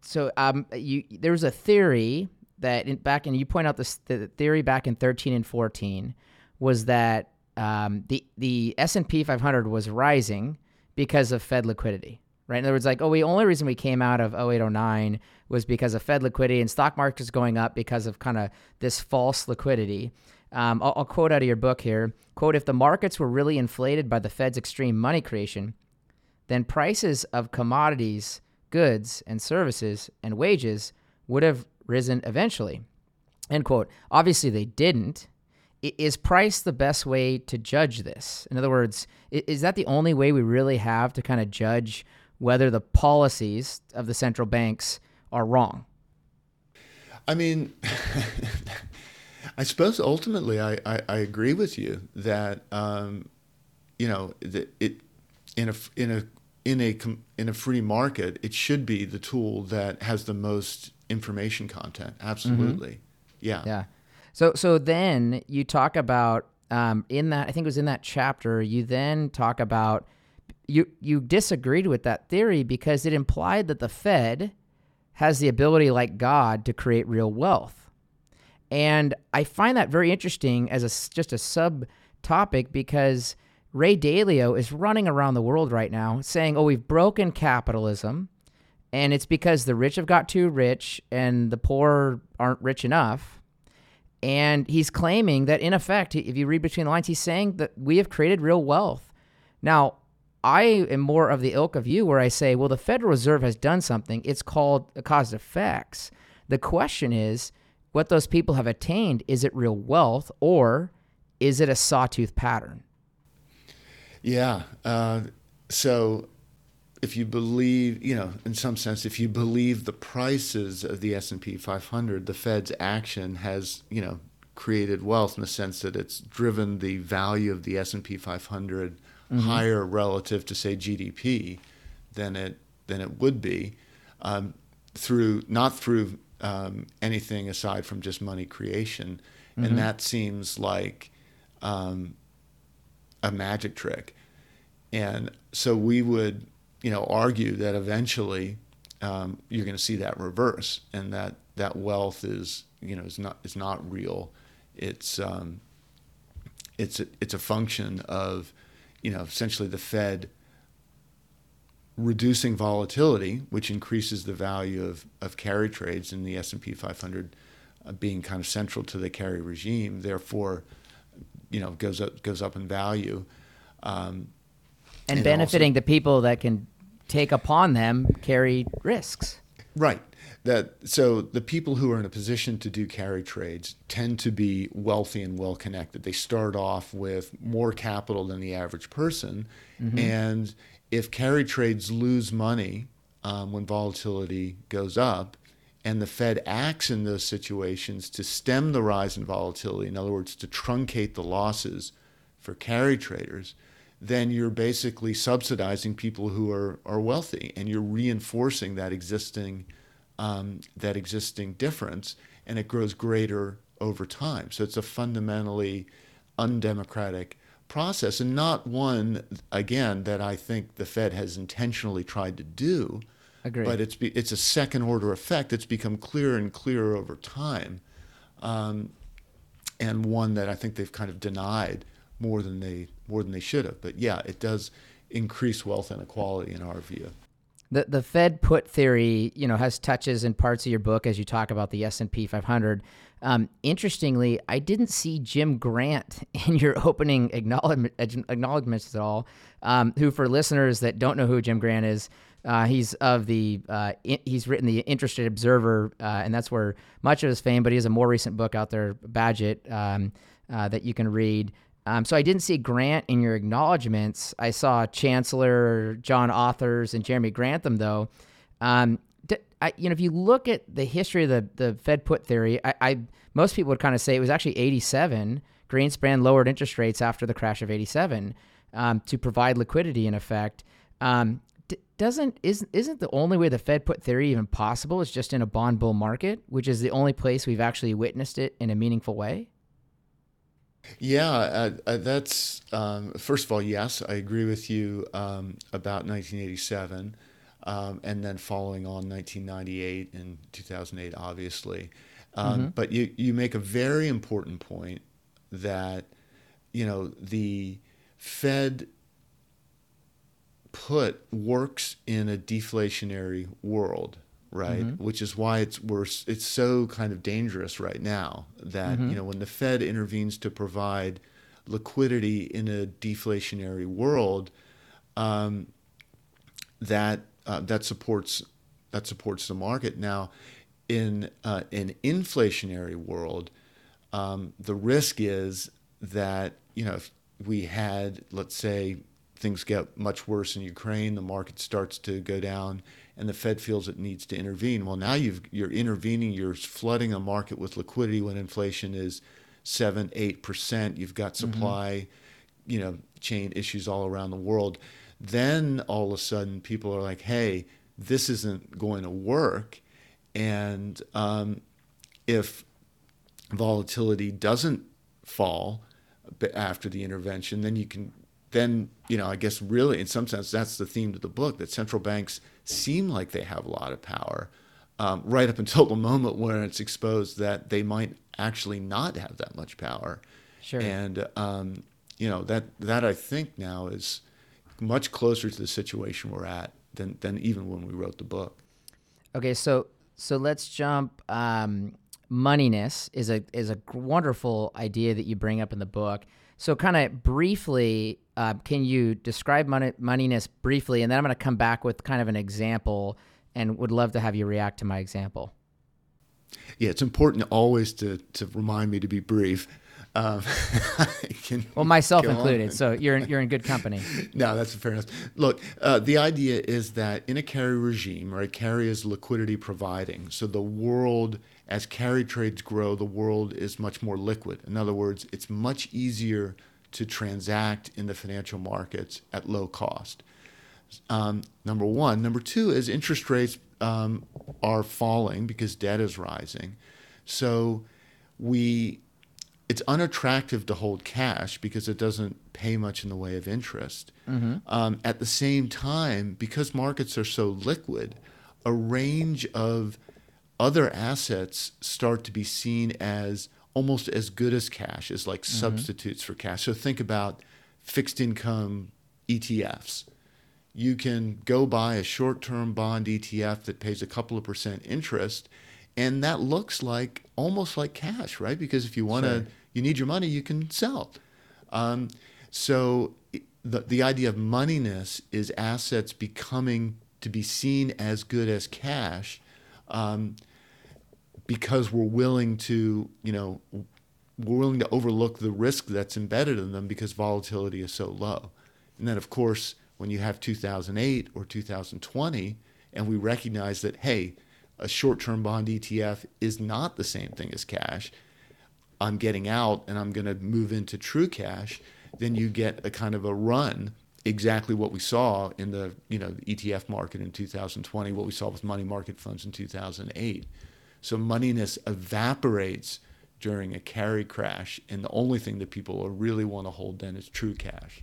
so um, you there was a theory that in, back and you point out this the theory back in 13 and 14 was that um, the the S&P 500 was rising because of Fed liquidity. Right? In other words, like, oh, the only reason we came out of 0809 was because of Fed liquidity and stock markets going up because of kind of this false liquidity. Um, I'll, I'll quote out of your book here. Quote, if the markets were really inflated by the Fed's extreme money creation, then prices of commodities, goods, and services and wages would have risen eventually. End quote. Obviously, they didn't. Is price the best way to judge this? In other words, is that the only way we really have to kind of judge whether the policies of the central banks are wrong? I mean, I suppose ultimately I, I, I, agree with you that um, you know that it in a in a in a in a free market it should be the tool that has the most information content. Absolutely, mm-hmm. yeah, yeah. So so then you talk about um, in that I think it was in that chapter you then talk about you you disagreed with that theory because it implied that the Fed has the ability like God to create real wealth. And I find that very interesting as a just a sub topic because Ray Dalio is running around the world right now saying, "Oh, we've broken capitalism." And it's because the rich have got too rich and the poor aren't rich enough. And he's claiming that, in effect, if you read between the lines, he's saying that we have created real wealth. Now, I am more of the ilk of you where I say, well, the Federal Reserve has done something. It's called cause effects. The question is, what those people have attained, is it real wealth or is it a sawtooth pattern? Yeah. Uh, so if you believe, you know, in some sense, if you believe the prices of the S&P 500, the Fed's action has, you know, created wealth in the sense that it's driven the value of the S&P 500 mm-hmm. higher relative to say GDP than it than it would be um, through not through um, anything aside from just money creation, mm-hmm. and that seems like um, a magic trick. And so we would, you know, argue that eventually um, you're going to see that reverse, and that that wealth is, you know, is not is not real. It's um, it's a, it's a function of you know, essentially the Fed reducing volatility, which increases the value of, of carry trades in the S&P 500 uh, being kind of central to the carry regime, therefore, you know, goes up, goes up in value. Um, and, and benefiting also, the people that can take upon them carry risks. Right that so the people who are in a position to do carry trades tend to be wealthy and well connected. They start off with more capital than the average person, mm-hmm. and if carry trades lose money um, when volatility goes up, and the Fed acts in those situations to stem the rise in volatility, in other words, to truncate the losses for carry traders, then you're basically subsidizing people who are, are wealthy and you're reinforcing that existing um, that existing difference, and it grows greater over time. So it's a fundamentally undemocratic process, and not one again that I think the Fed has intentionally tried to do. Agreed. But it's it's a second order effect that's become clearer and clearer over time, um, and one that I think they've kind of denied more than they more than they should have. But yeah, it does increase wealth inequality in our view the the Fed put theory, you know, has touches in parts of your book as you talk about the S and P 500. Um, interestingly, I didn't see Jim Grant in your opening acknowledgement, acknowledgments at all. Um, who, for listeners that don't know who Jim Grant is, uh, he's of the uh, in, he's written the Interest Rate Observer, uh, and that's where much of his fame. But he has a more recent book out there, Bagehot, um, uh, that you can read. Um, so I didn't see Grant in your acknowledgments. I saw Chancellor John Authers and Jeremy Grantham though. Um, I, you know, if you look at the history of the, the Fed put theory, I, I most people would kind of say it was actually 87. Greenspan lowered interest rates after the crash of 87 um, to provide liquidity in effect. Um, doesn't isn't isn't the only way the Fed put theory even possible is just in a bond bull market, which is the only place we've actually witnessed it in a meaningful way? Yeah, uh, uh, that's um, first of all, yes, I agree with you um, about 1987, um, and then following on 1998 and 2008, obviously. Um, mm-hmm. But you you make a very important point that you know the Fed put works in a deflationary world right? Mm-hmm. Which is why it's worse. It's so kind of dangerous right now that mm-hmm. you know when the Fed intervenes to provide liquidity in a deflationary world, um, that uh, that supports that supports the market. Now, in uh, an inflationary world, um, the risk is that you know if we had let's say things get much worse in Ukraine, the market starts to go down, and the Fed feels it needs to intervene. Well, now you've, you're intervening, you're flooding a market with liquidity when inflation is seven, eight percent. You've got mm-hmm. supply, mm-hmm. you know, chain issues all around the world. Then all of a sudden, people are like, "Hey, this isn't going to work," and um, if volatility doesn't fall after the intervention, then you can then you know I guess really in some sense that's the theme of the book that central banks seem like they have a lot of power um, right up until the moment where it's exposed that they might actually not have that much power. Sure. And um, you know that that I think now is much closer to the situation we're at than than even when we wrote the book. Okay, so so let's jump. Um, moneyness is a is a wonderful idea that you bring up in the book. So, kind of briefly, uh, can you describe money, moneyness briefly, and then I'm going to come back with kind of an example, and would love to have you react to my example. Yeah, it's important always to to remind me to be brief. Um, well, myself included. So you're in, you're in good company. no, that's fair enough. Look, uh, the idea is that in a carry regime, right, carry is liquidity providing. So the world, as carry trades grow, the world is much more liquid. In other words, it's much easier to transact in the financial markets at low cost. Um, number one. Number two is interest rates um, are falling because debt is rising. So we it's unattractive to hold cash because it doesn't pay much in the way of interest. Mm-hmm. Um, at the same time, because markets are so liquid, a range of other assets start to be seen as almost as good as cash, as like mm-hmm. substitutes for cash. So think about fixed income ETFs. You can go buy a short term bond ETF that pays a couple of percent interest, and that looks like almost like cash, right? Because if you want to. Sure you need your money, you can sell. Um, so the, the idea of moneyness is assets becoming to be seen as good as cash um, because we're willing to, you know, we're willing to overlook the risk that's embedded in them because volatility is so low. And then, of course, when you have 2008 or 2020, and we recognize that, hey, a short term bond ETF is not the same thing as cash, I'm getting out and I'm going to move into true cash, then you get a kind of a run. Exactly what we saw in the you know the ETF market in 2020, what we saw with money market funds in 2008. So moneyness evaporates during a carry crash, and the only thing that people really want to hold then is true cash.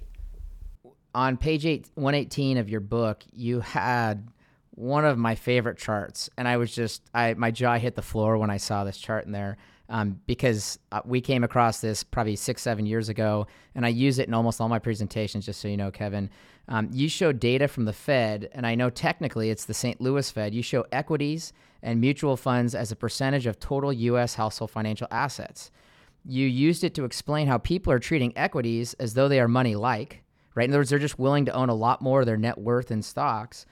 On page eight, 118 of your book, you had one of my favorite charts, and I was just I my jaw hit the floor when I saw this chart in there um, because uh, we came across this probably six, seven years ago, and I use it in almost all my presentations, just so you know, Kevin. Um, you show data from the Fed, and I know technically it's the St. Louis Fed. You show equities and mutual funds as a percentage of total U.S. household financial assets. You used it to explain how people are treating equities as though they are money like, right? In other words, they're just willing to own a lot more of their net worth in stocks.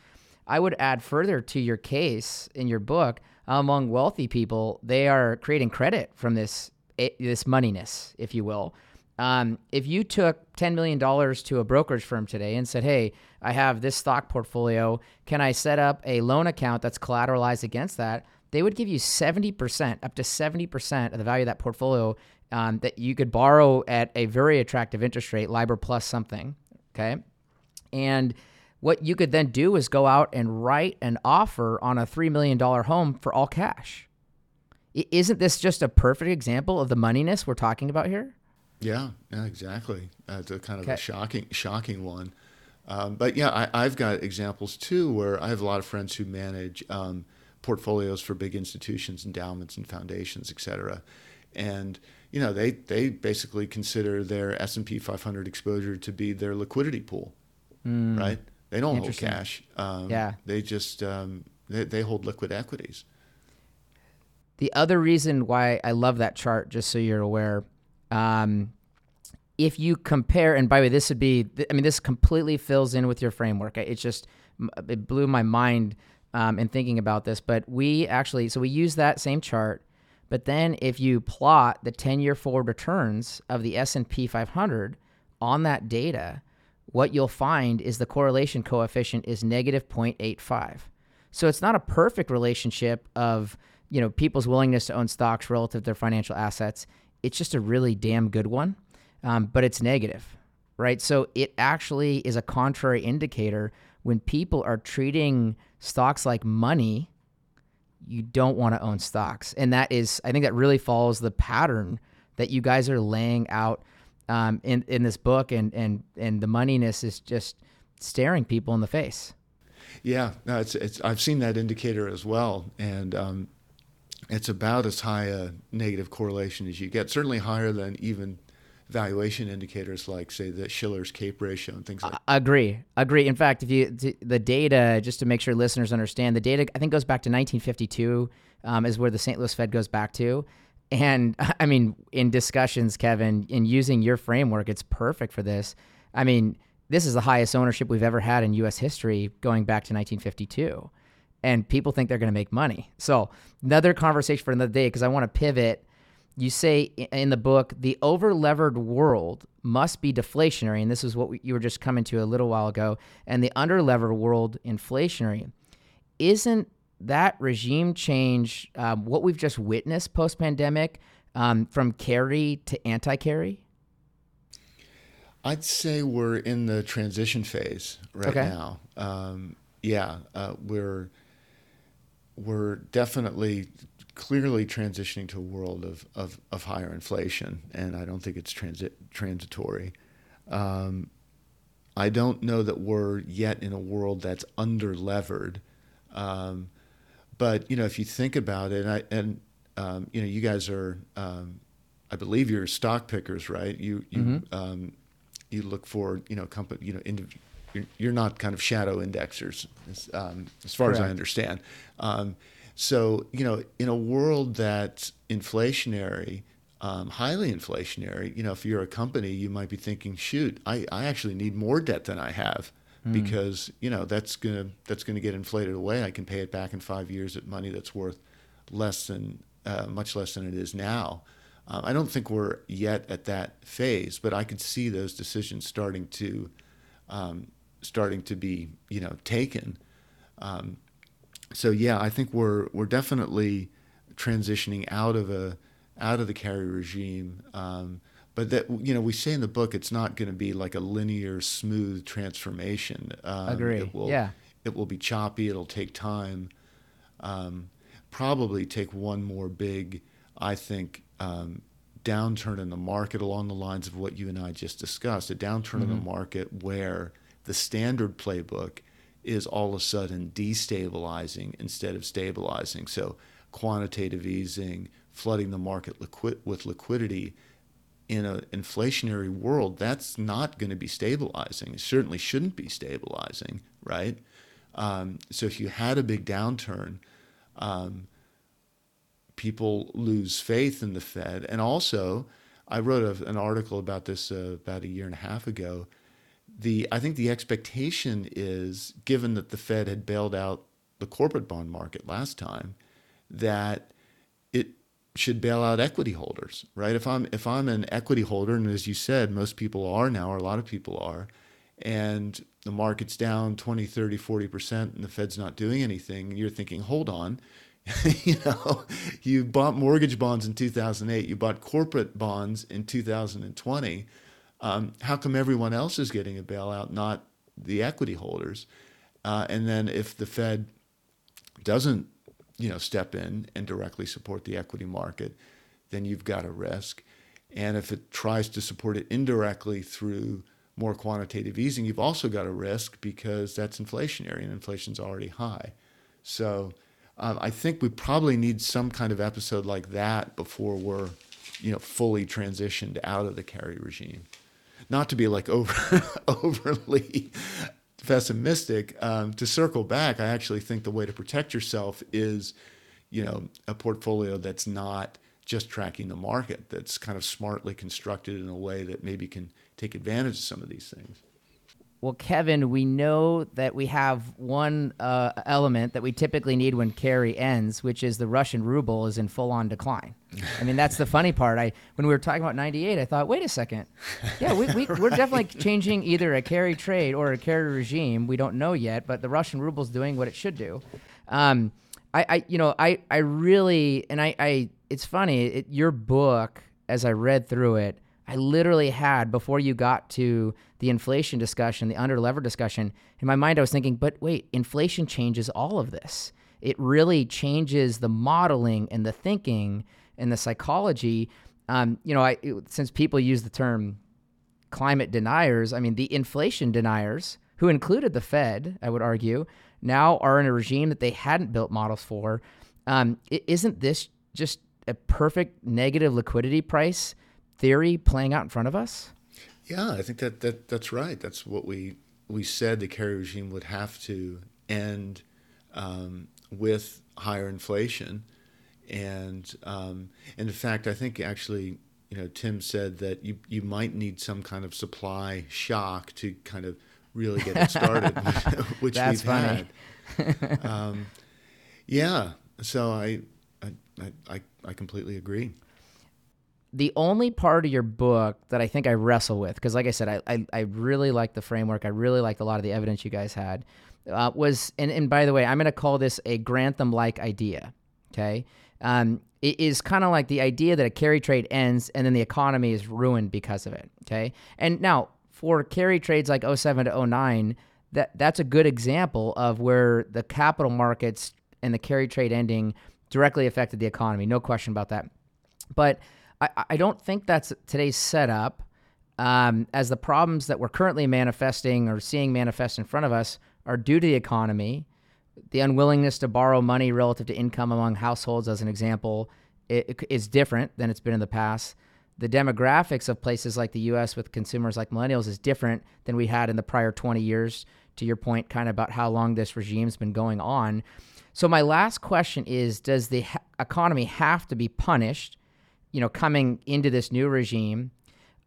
I would add further to your case in your book among wealthy people, they are creating credit from this eh, this moneyness, if you will. Um, if you took $10 million to a brokerage firm today and said, Hey, I have this stock portfolio, can I set up a loan account that's collateralized against that? They would give you 70%, up to 70% of the value of that portfolio um, that you could borrow at a very attractive interest rate, LIBOR plus something. Okay. And what you could then do is go out and write an offer on a $3 million home for all cash. Isn't this just a perfect example of the moneyness we're talking about here? Yeah, yeah, exactly. That's a kind of okay. a shocking, shocking one. Um, but yeah, I, have got examples too where I have a lot of friends who manage um, portfolios for big institutions, endowments, and foundations, et cetera. And you know, they they basically consider their S and P 500 exposure to be their liquidity pool, mm. right? They don't hold cash. Um, yeah. They just um, they, they hold liquid equities. The other reason why I love that chart, just so you're aware, um, if you compare, and by the way, this would be, I mean, this completely fills in with your framework. It just it blew my mind um, in thinking about this. But we actually, so we use that same chart. But then if you plot the 10-year forward returns of the S&P 500 on that data, what you'll find is the correlation coefficient is negative 0.85. So it's not a perfect relationship of, you know, people's willingness to own stocks relative to their financial assets. It's just a really damn good one, um, but it's negative, right? So it actually is a contrary indicator when people are treating stocks like money. You don't want to own stocks, and that is, I think, that really follows the pattern that you guys are laying out um, in in this book, and and and the moneyness is just staring people in the face. Yeah, no, it's it's. I've seen that indicator as well, and um, it's about as high a negative correlation as you get. Certainly higher than even valuation indicators like, say, the Shiller's CAPE ratio and things like. that. Agree, agree. In fact, if you the data, just to make sure listeners understand, the data I think goes back to 1952 um, is where the St. Louis Fed goes back to. And I mean, in discussions, Kevin, in using your framework, it's perfect for this. I mean, this is the highest ownership we've ever had in U.S. history going back to 1952. And people think they're going to make money. So, another conversation for another day because I want to pivot. You say in the book, the overlevered world must be deflationary. And this is what you were just coming to a little while ago. And the underlevered world inflationary. Isn't that regime change, um, what we've just witnessed post pandemic, um, from carry to anti carry? I'd say we're in the transition phase right Okay. now. Um, yeah, uh, we're we're definitely clearly transitioning to a world of, of, of higher inflation, and I don't think it's transit transitory. Um, I don't know that we're yet in a world that's under levered. Um, but you know, if you think about it, and, I, and um, you know, you guys are, um, I believe you're stock pickers, right? You you um, you look for you know company, you know, indiv- you're, you're not kind of shadow indexers, as, um, as far as I understand. Um, so you know, in a world that's inflationary, um, highly inflationary, you know, if you're a company, you might be thinking, shoot, I, I actually need more debt than I have because you know that's gonna that's gonna get inflated away. I can pay it back in five years at money that's worth less than uh, much less than it is now. Um, I don't think we're yet at that phase, but I could see those decisions starting to um, starting to be you know taken. Um, so yeah, I think we're we're definitely transitioning out of a out of the carry regime. Um, but that you know we say in the book it's not going to be like a linear, smooth transformation. Um, Agree. It will, Yeah. It will be choppy. It'll take time. Um, probably take one more big, I think, um, downturn in the market along the lines of what you and I just discussed. A downturn in the market where the standard playbook is all of a sudden destabilizing instead of stabilizing. So quantitative easing, flooding the market liquid with liquidity in an inflationary world, that's not going to be stabilizing. It certainly shouldn't be stabilizing, right? Um, so if you had a big downturn, um, people lose faith in the Fed. And also, I wrote a, an article about this uh, about a year and a half ago. The I think the expectation is, given that the Fed had bailed out the corporate bond market last time, that it should bail out equity holders, right? If I'm if I'm an equity holder, and as you said, most people are now, or a lot of people are, and the market's down 20, 30, 40%, and the Fed's not doing anything, you're thinking, hold on, you know, you bought mortgage bonds in 2008, you bought corporate bonds in 2020. Um, how come everyone else is getting a bailout, not the equity holders? Uh, and then if the Fed doesn't, you know, step in and directly support the equity market, then you've got a risk. And if it tries to support it indirectly through more quantitative easing, you've also got a risk because that's inflationary and inflation's already high. So um, I think we probably need some kind of episode like that before we're, you know, fully transitioned out of the carry regime. Not to be like over overly pessimistic. Um, to circle back, I actually think the way to protect yourself is, you know, a portfolio that's not just tracking the market, that's kind of smartly constructed in a way that maybe can take advantage of some of these things. Well, Kevin, we know that we have one uh, element that we typically need when carry ends, which is the Russian ruble is in full on decline. I mean, that's the funny part. I when we were talking about 98, I thought, wait a second. Yeah, we, we, are definitely changing either a carry trade or a carry regime. We don't know yet, but the Russian ruble is doing what it should do. Um, I, I, you know, I, I really, and I, I it's funny, it, your book, as I read through it, I literally had before you got to the inflation discussion, the under lever discussion. In my mind, I was thinking, but wait, inflation changes all of this. It really changes the modeling and the thinking and the psychology. Um, you know, I, since people use the term climate deniers, I mean, the inflation deniers, who included the Fed, I would argue, now are in a regime that they hadn't built models for. Um, isn't this just a perfect negative liquidity price theory playing out in front of us? Yeah, I think that, that that's right. That's what we we said the carry regime would have to end um, with higher inflation, and um, and in fact, I think actually, you know, Tim said that you you might need some kind of supply shock to kind of really get it started, which that's we've funny. had. um, yeah, so I I, I I completely agree the only part of your book that I think I wrestle with, because like I said, I, I, I, really like the framework. I really liked a lot of the evidence you guys had, uh, was, and, and by the way, I'm going to call this a Grantham like idea. Okay. Um, it is kind of like the idea that a carry trade ends and then the economy is ruined because of it. Okay. And now for carry trades like 07 to 09, that, that's a good example of where the capital markets and the carry trade ending directly affected the economy. No question about that. But I, I don't think that's today's setup. Um, as the problems that we're currently manifesting or seeing manifest in front of us are due to the economy, the unwillingness to borrow money relative to income among households, as an example, is different than it's been in the past. The demographics of places like the U.S. with consumers like millennials is different than we had in the prior 20 years. To your point, kind of about how long this regime's been going on. So my last question is: Does the economy have to be punished? You know, coming into this new regime?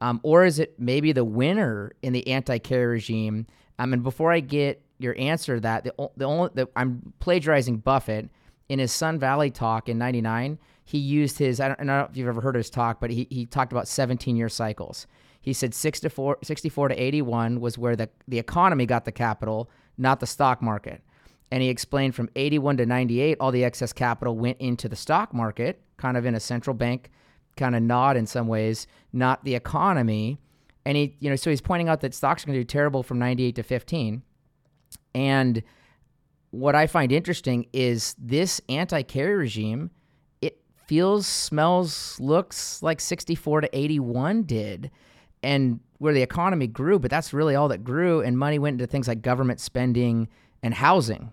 Um, or is it maybe the winner in the anti-carry regime? Um, and before I get your answer to that, the, the only the, I'm plagiarizing Buffett in his Sun Valley talk in '99. He used his I don't, I don't, know if you've ever heard his talk, but he, he talked about 17 year cycles. He said 64, 64 to 81 was where the, the economy got the capital, not the stock market. And he explained from 81 to 98, all the excess capital went into the stock market, kind of in a central bank kind of nod in some ways, not the economy. And he, you know, so he's pointing out that stocks are going to do terrible from 98 to 15. And what I find interesting is this anti-carry regime, it feels, smells, looks like 64 to 81 did. And where the economy grew, but that's really all that grew, and money went into things like government spending and housing.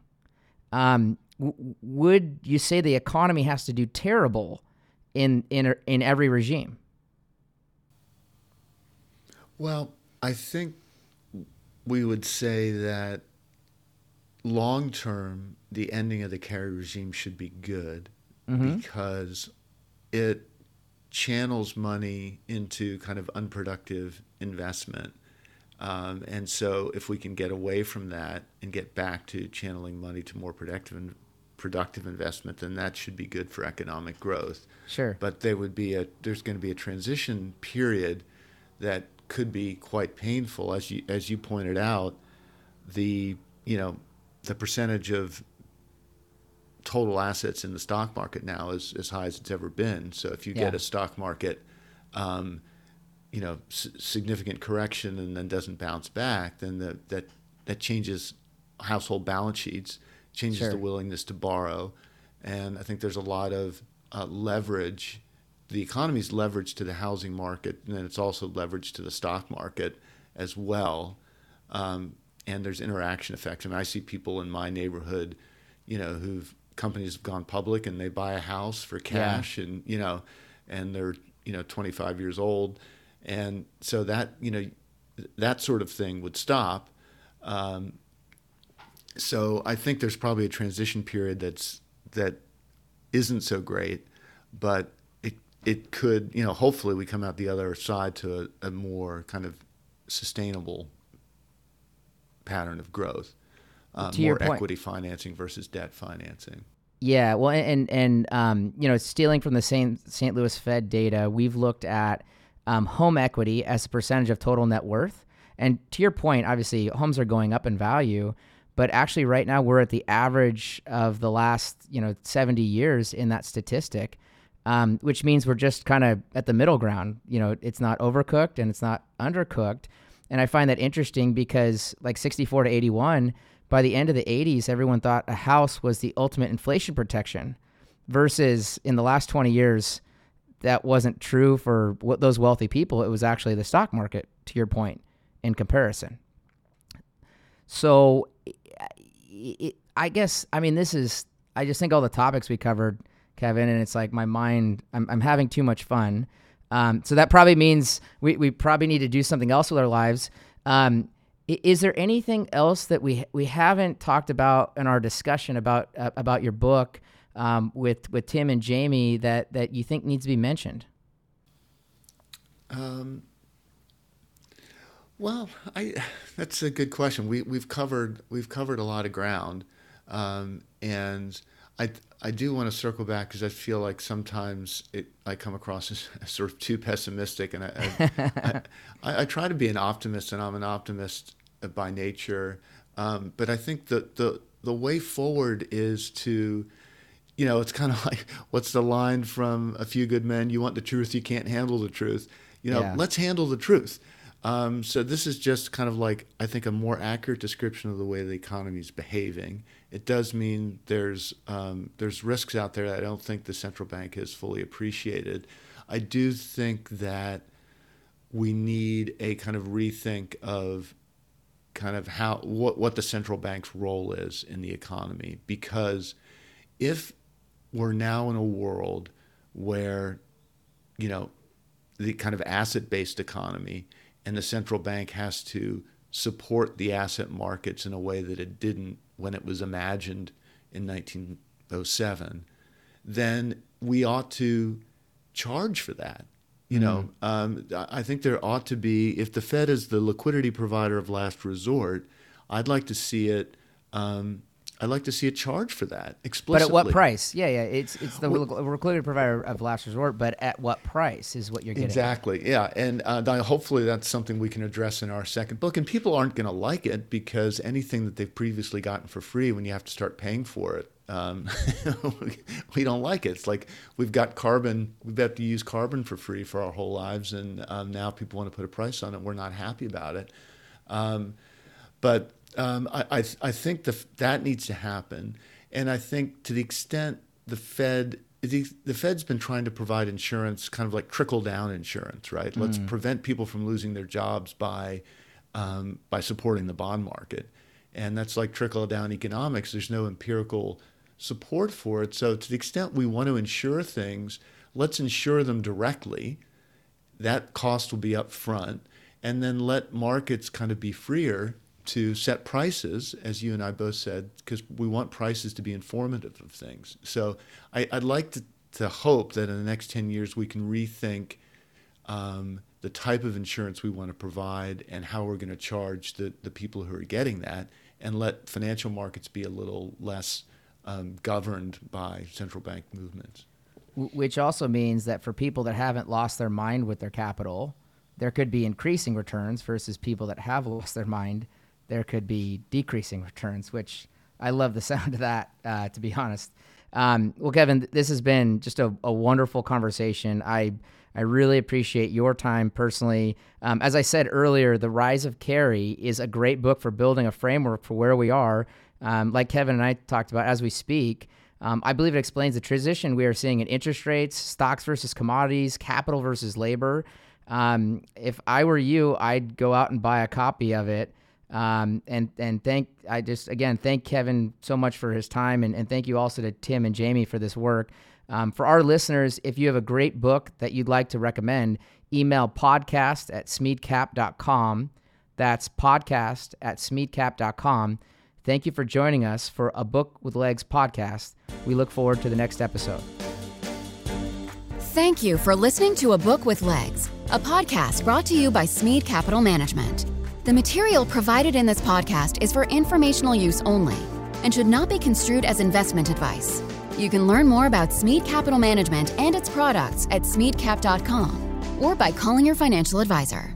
Um, w- would you say the economy has to do terrible in in in every regime? Well, I think we would say that long term, the ending of the carry regime should be good mm-hmm. because it channels money into kind of unproductive investment. Um, and so, if we can get away from that and get back to channeling money to more productive productive investment, then that should be good for economic growth. Sure. But there would be a there's going to be a transition period that could be quite painful, as you as you pointed out. The you know the percentage of total assets in the stock market now is as high as it's ever been. So if you yeah. get a stock market, um, you know, s- significant correction and then doesn't bounce back, then the, that that changes household balance sheets changes sure. the willingness to borrow. And I think there's a lot of uh, leverage. The economy's leverage to the housing market, and then it's also leverage to the stock market as well. Um, and there's interaction effects. I mean, I see people in my neighborhood, you know, who've companies have gone public and they buy a house for cash, yeah. and you know, and they're you know 25 years old, and so that you know, that sort of thing would stop. Um, so I think there's probably a transition period that's that isn't so great, but it it could you know hopefully we come out the other side to a, a more kind of sustainable pattern of growth. Uh, more equity financing versus debt financing. Yeah, well, and and um, you know, stealing from the St. St. Louis Fed data, we've looked at um, home equity as a percentage of total net worth. And to your point, obviously, homes are going up in value, but actually, right now, we're at the average of the last you know 70 years in that statistic, um, which means we're just kind of at the middle ground. You know, it's not overcooked and it's not undercooked. And I find that interesting because, like 64 to 81, by the end of the 80s, everyone thought a house was the ultimate inflation protection, versus in the last 20 years, that wasn't true for those wealthy people. It was actually the stock market, to your point, in comparison. So, it, I guess, I mean, this is, I just think all the topics we covered, Kevin, and it's like my mind, I'm, I'm having too much fun. Um, so that probably means we, we probably need to do something else with our lives. Um, is there anything else that we we haven't talked about in our discussion about uh, about your book um, with with Tim and Jamie that that you think needs to be mentioned? Um, well, I that's a good question. We we've covered we've covered a lot of ground, um, and I I do want to circle back because I feel like sometimes it I come across as, as sort of too pessimistic, and I I, I I try to be an optimist, and I'm an optimist by nature. Um, but I think the the the way forward is to you know, it's kind of like what's the line from A Few Good Men? You want the truth, you can't handle the truth. You know, Yeah. let's handle the truth. Um, so this is just kind of like I think a more accurate description of the way the economy is behaving. It does mean there's um, there's risks out there that I don't think the central bank has fully appreciated. I do think that we need a kind of rethink of kind of how what what the central bank's role is in the economy because if we're now in a world where you know the kind of asset-based economy and the central bank has to support the asset markets in a way that it didn't when it was imagined in 1907 then we ought to charge for that you know? Um, I I think there ought to be if the Fed is the liquidity provider of last resort I'd like to see it um, I'd like to see a charge for that explicitly. But at what price? Yeah, yeah. It's it's the liquidity provider of last resort, but at what price is what you're getting? at. Exactly. Yeah, and uh, hopefully that's something we can address in our second book. And people aren't going to like it because anything that they've previously gotten for free, when you have to start paying for it, um, we don't like it. It's like we've got carbon, we've had to use carbon for free for our whole lives, and um, now people want to put a price on it. We're not happy about it. Um, but um, I, I, I think the, that needs to happen. And I think to the extent the Fed, the, the Fed's been trying to provide insurance, kind of like trickle down insurance, right? Let's prevent people from losing their jobs by, um, by supporting the bond market. And that's like trickle down economics. There's no empirical support for it. So to the extent we want to insure things, let's insure them directly that cost will be up front and then let markets kind of be freer to set prices as you and i both said because we want prices to be informative of things. So I, i'd like to, to hope that in the next 10 years we can rethink um, the type of insurance we want to provide and how we're going to charge the, the people who are getting that and let financial markets be a little less um, governed by central bank movements. Which also means that for people that haven't lost their mind with their capital, there could be increasing returns versus people that have lost their mind, there could be decreasing returns, which I love the sound of that, uh, to be honest. Um, well, Kevin, this has been just a, a wonderful conversation. I I really appreciate your time personally. Um, as I said earlier, The Rise of Carry is a great book for building a framework for where we are. Um, like Kevin and I talked about as we speak, um, I believe it explains the transition we are seeing in interest rates, stocks versus commodities, capital versus labor. Um, if I were you, I'd go out and buy a copy of it. Um, and and thank I just again thank Kevin so much for his time, and, and thank you also to Tim and Jamie for this work. Um, for our listeners, if you have a great book that you'd like to recommend, email podcast at smeadcap.com. That's podcast at smeadcap.com. Thank you for joining us for a Book with Legs podcast. We look forward to the next episode. Thank you for listening to A Book with Legs, a podcast brought to you by Smead Capital Management. The material provided in this podcast is for informational use only and should not be construed as investment advice. You can learn more about Smead Capital Management and its products at smeadcap.com or by calling your financial advisor.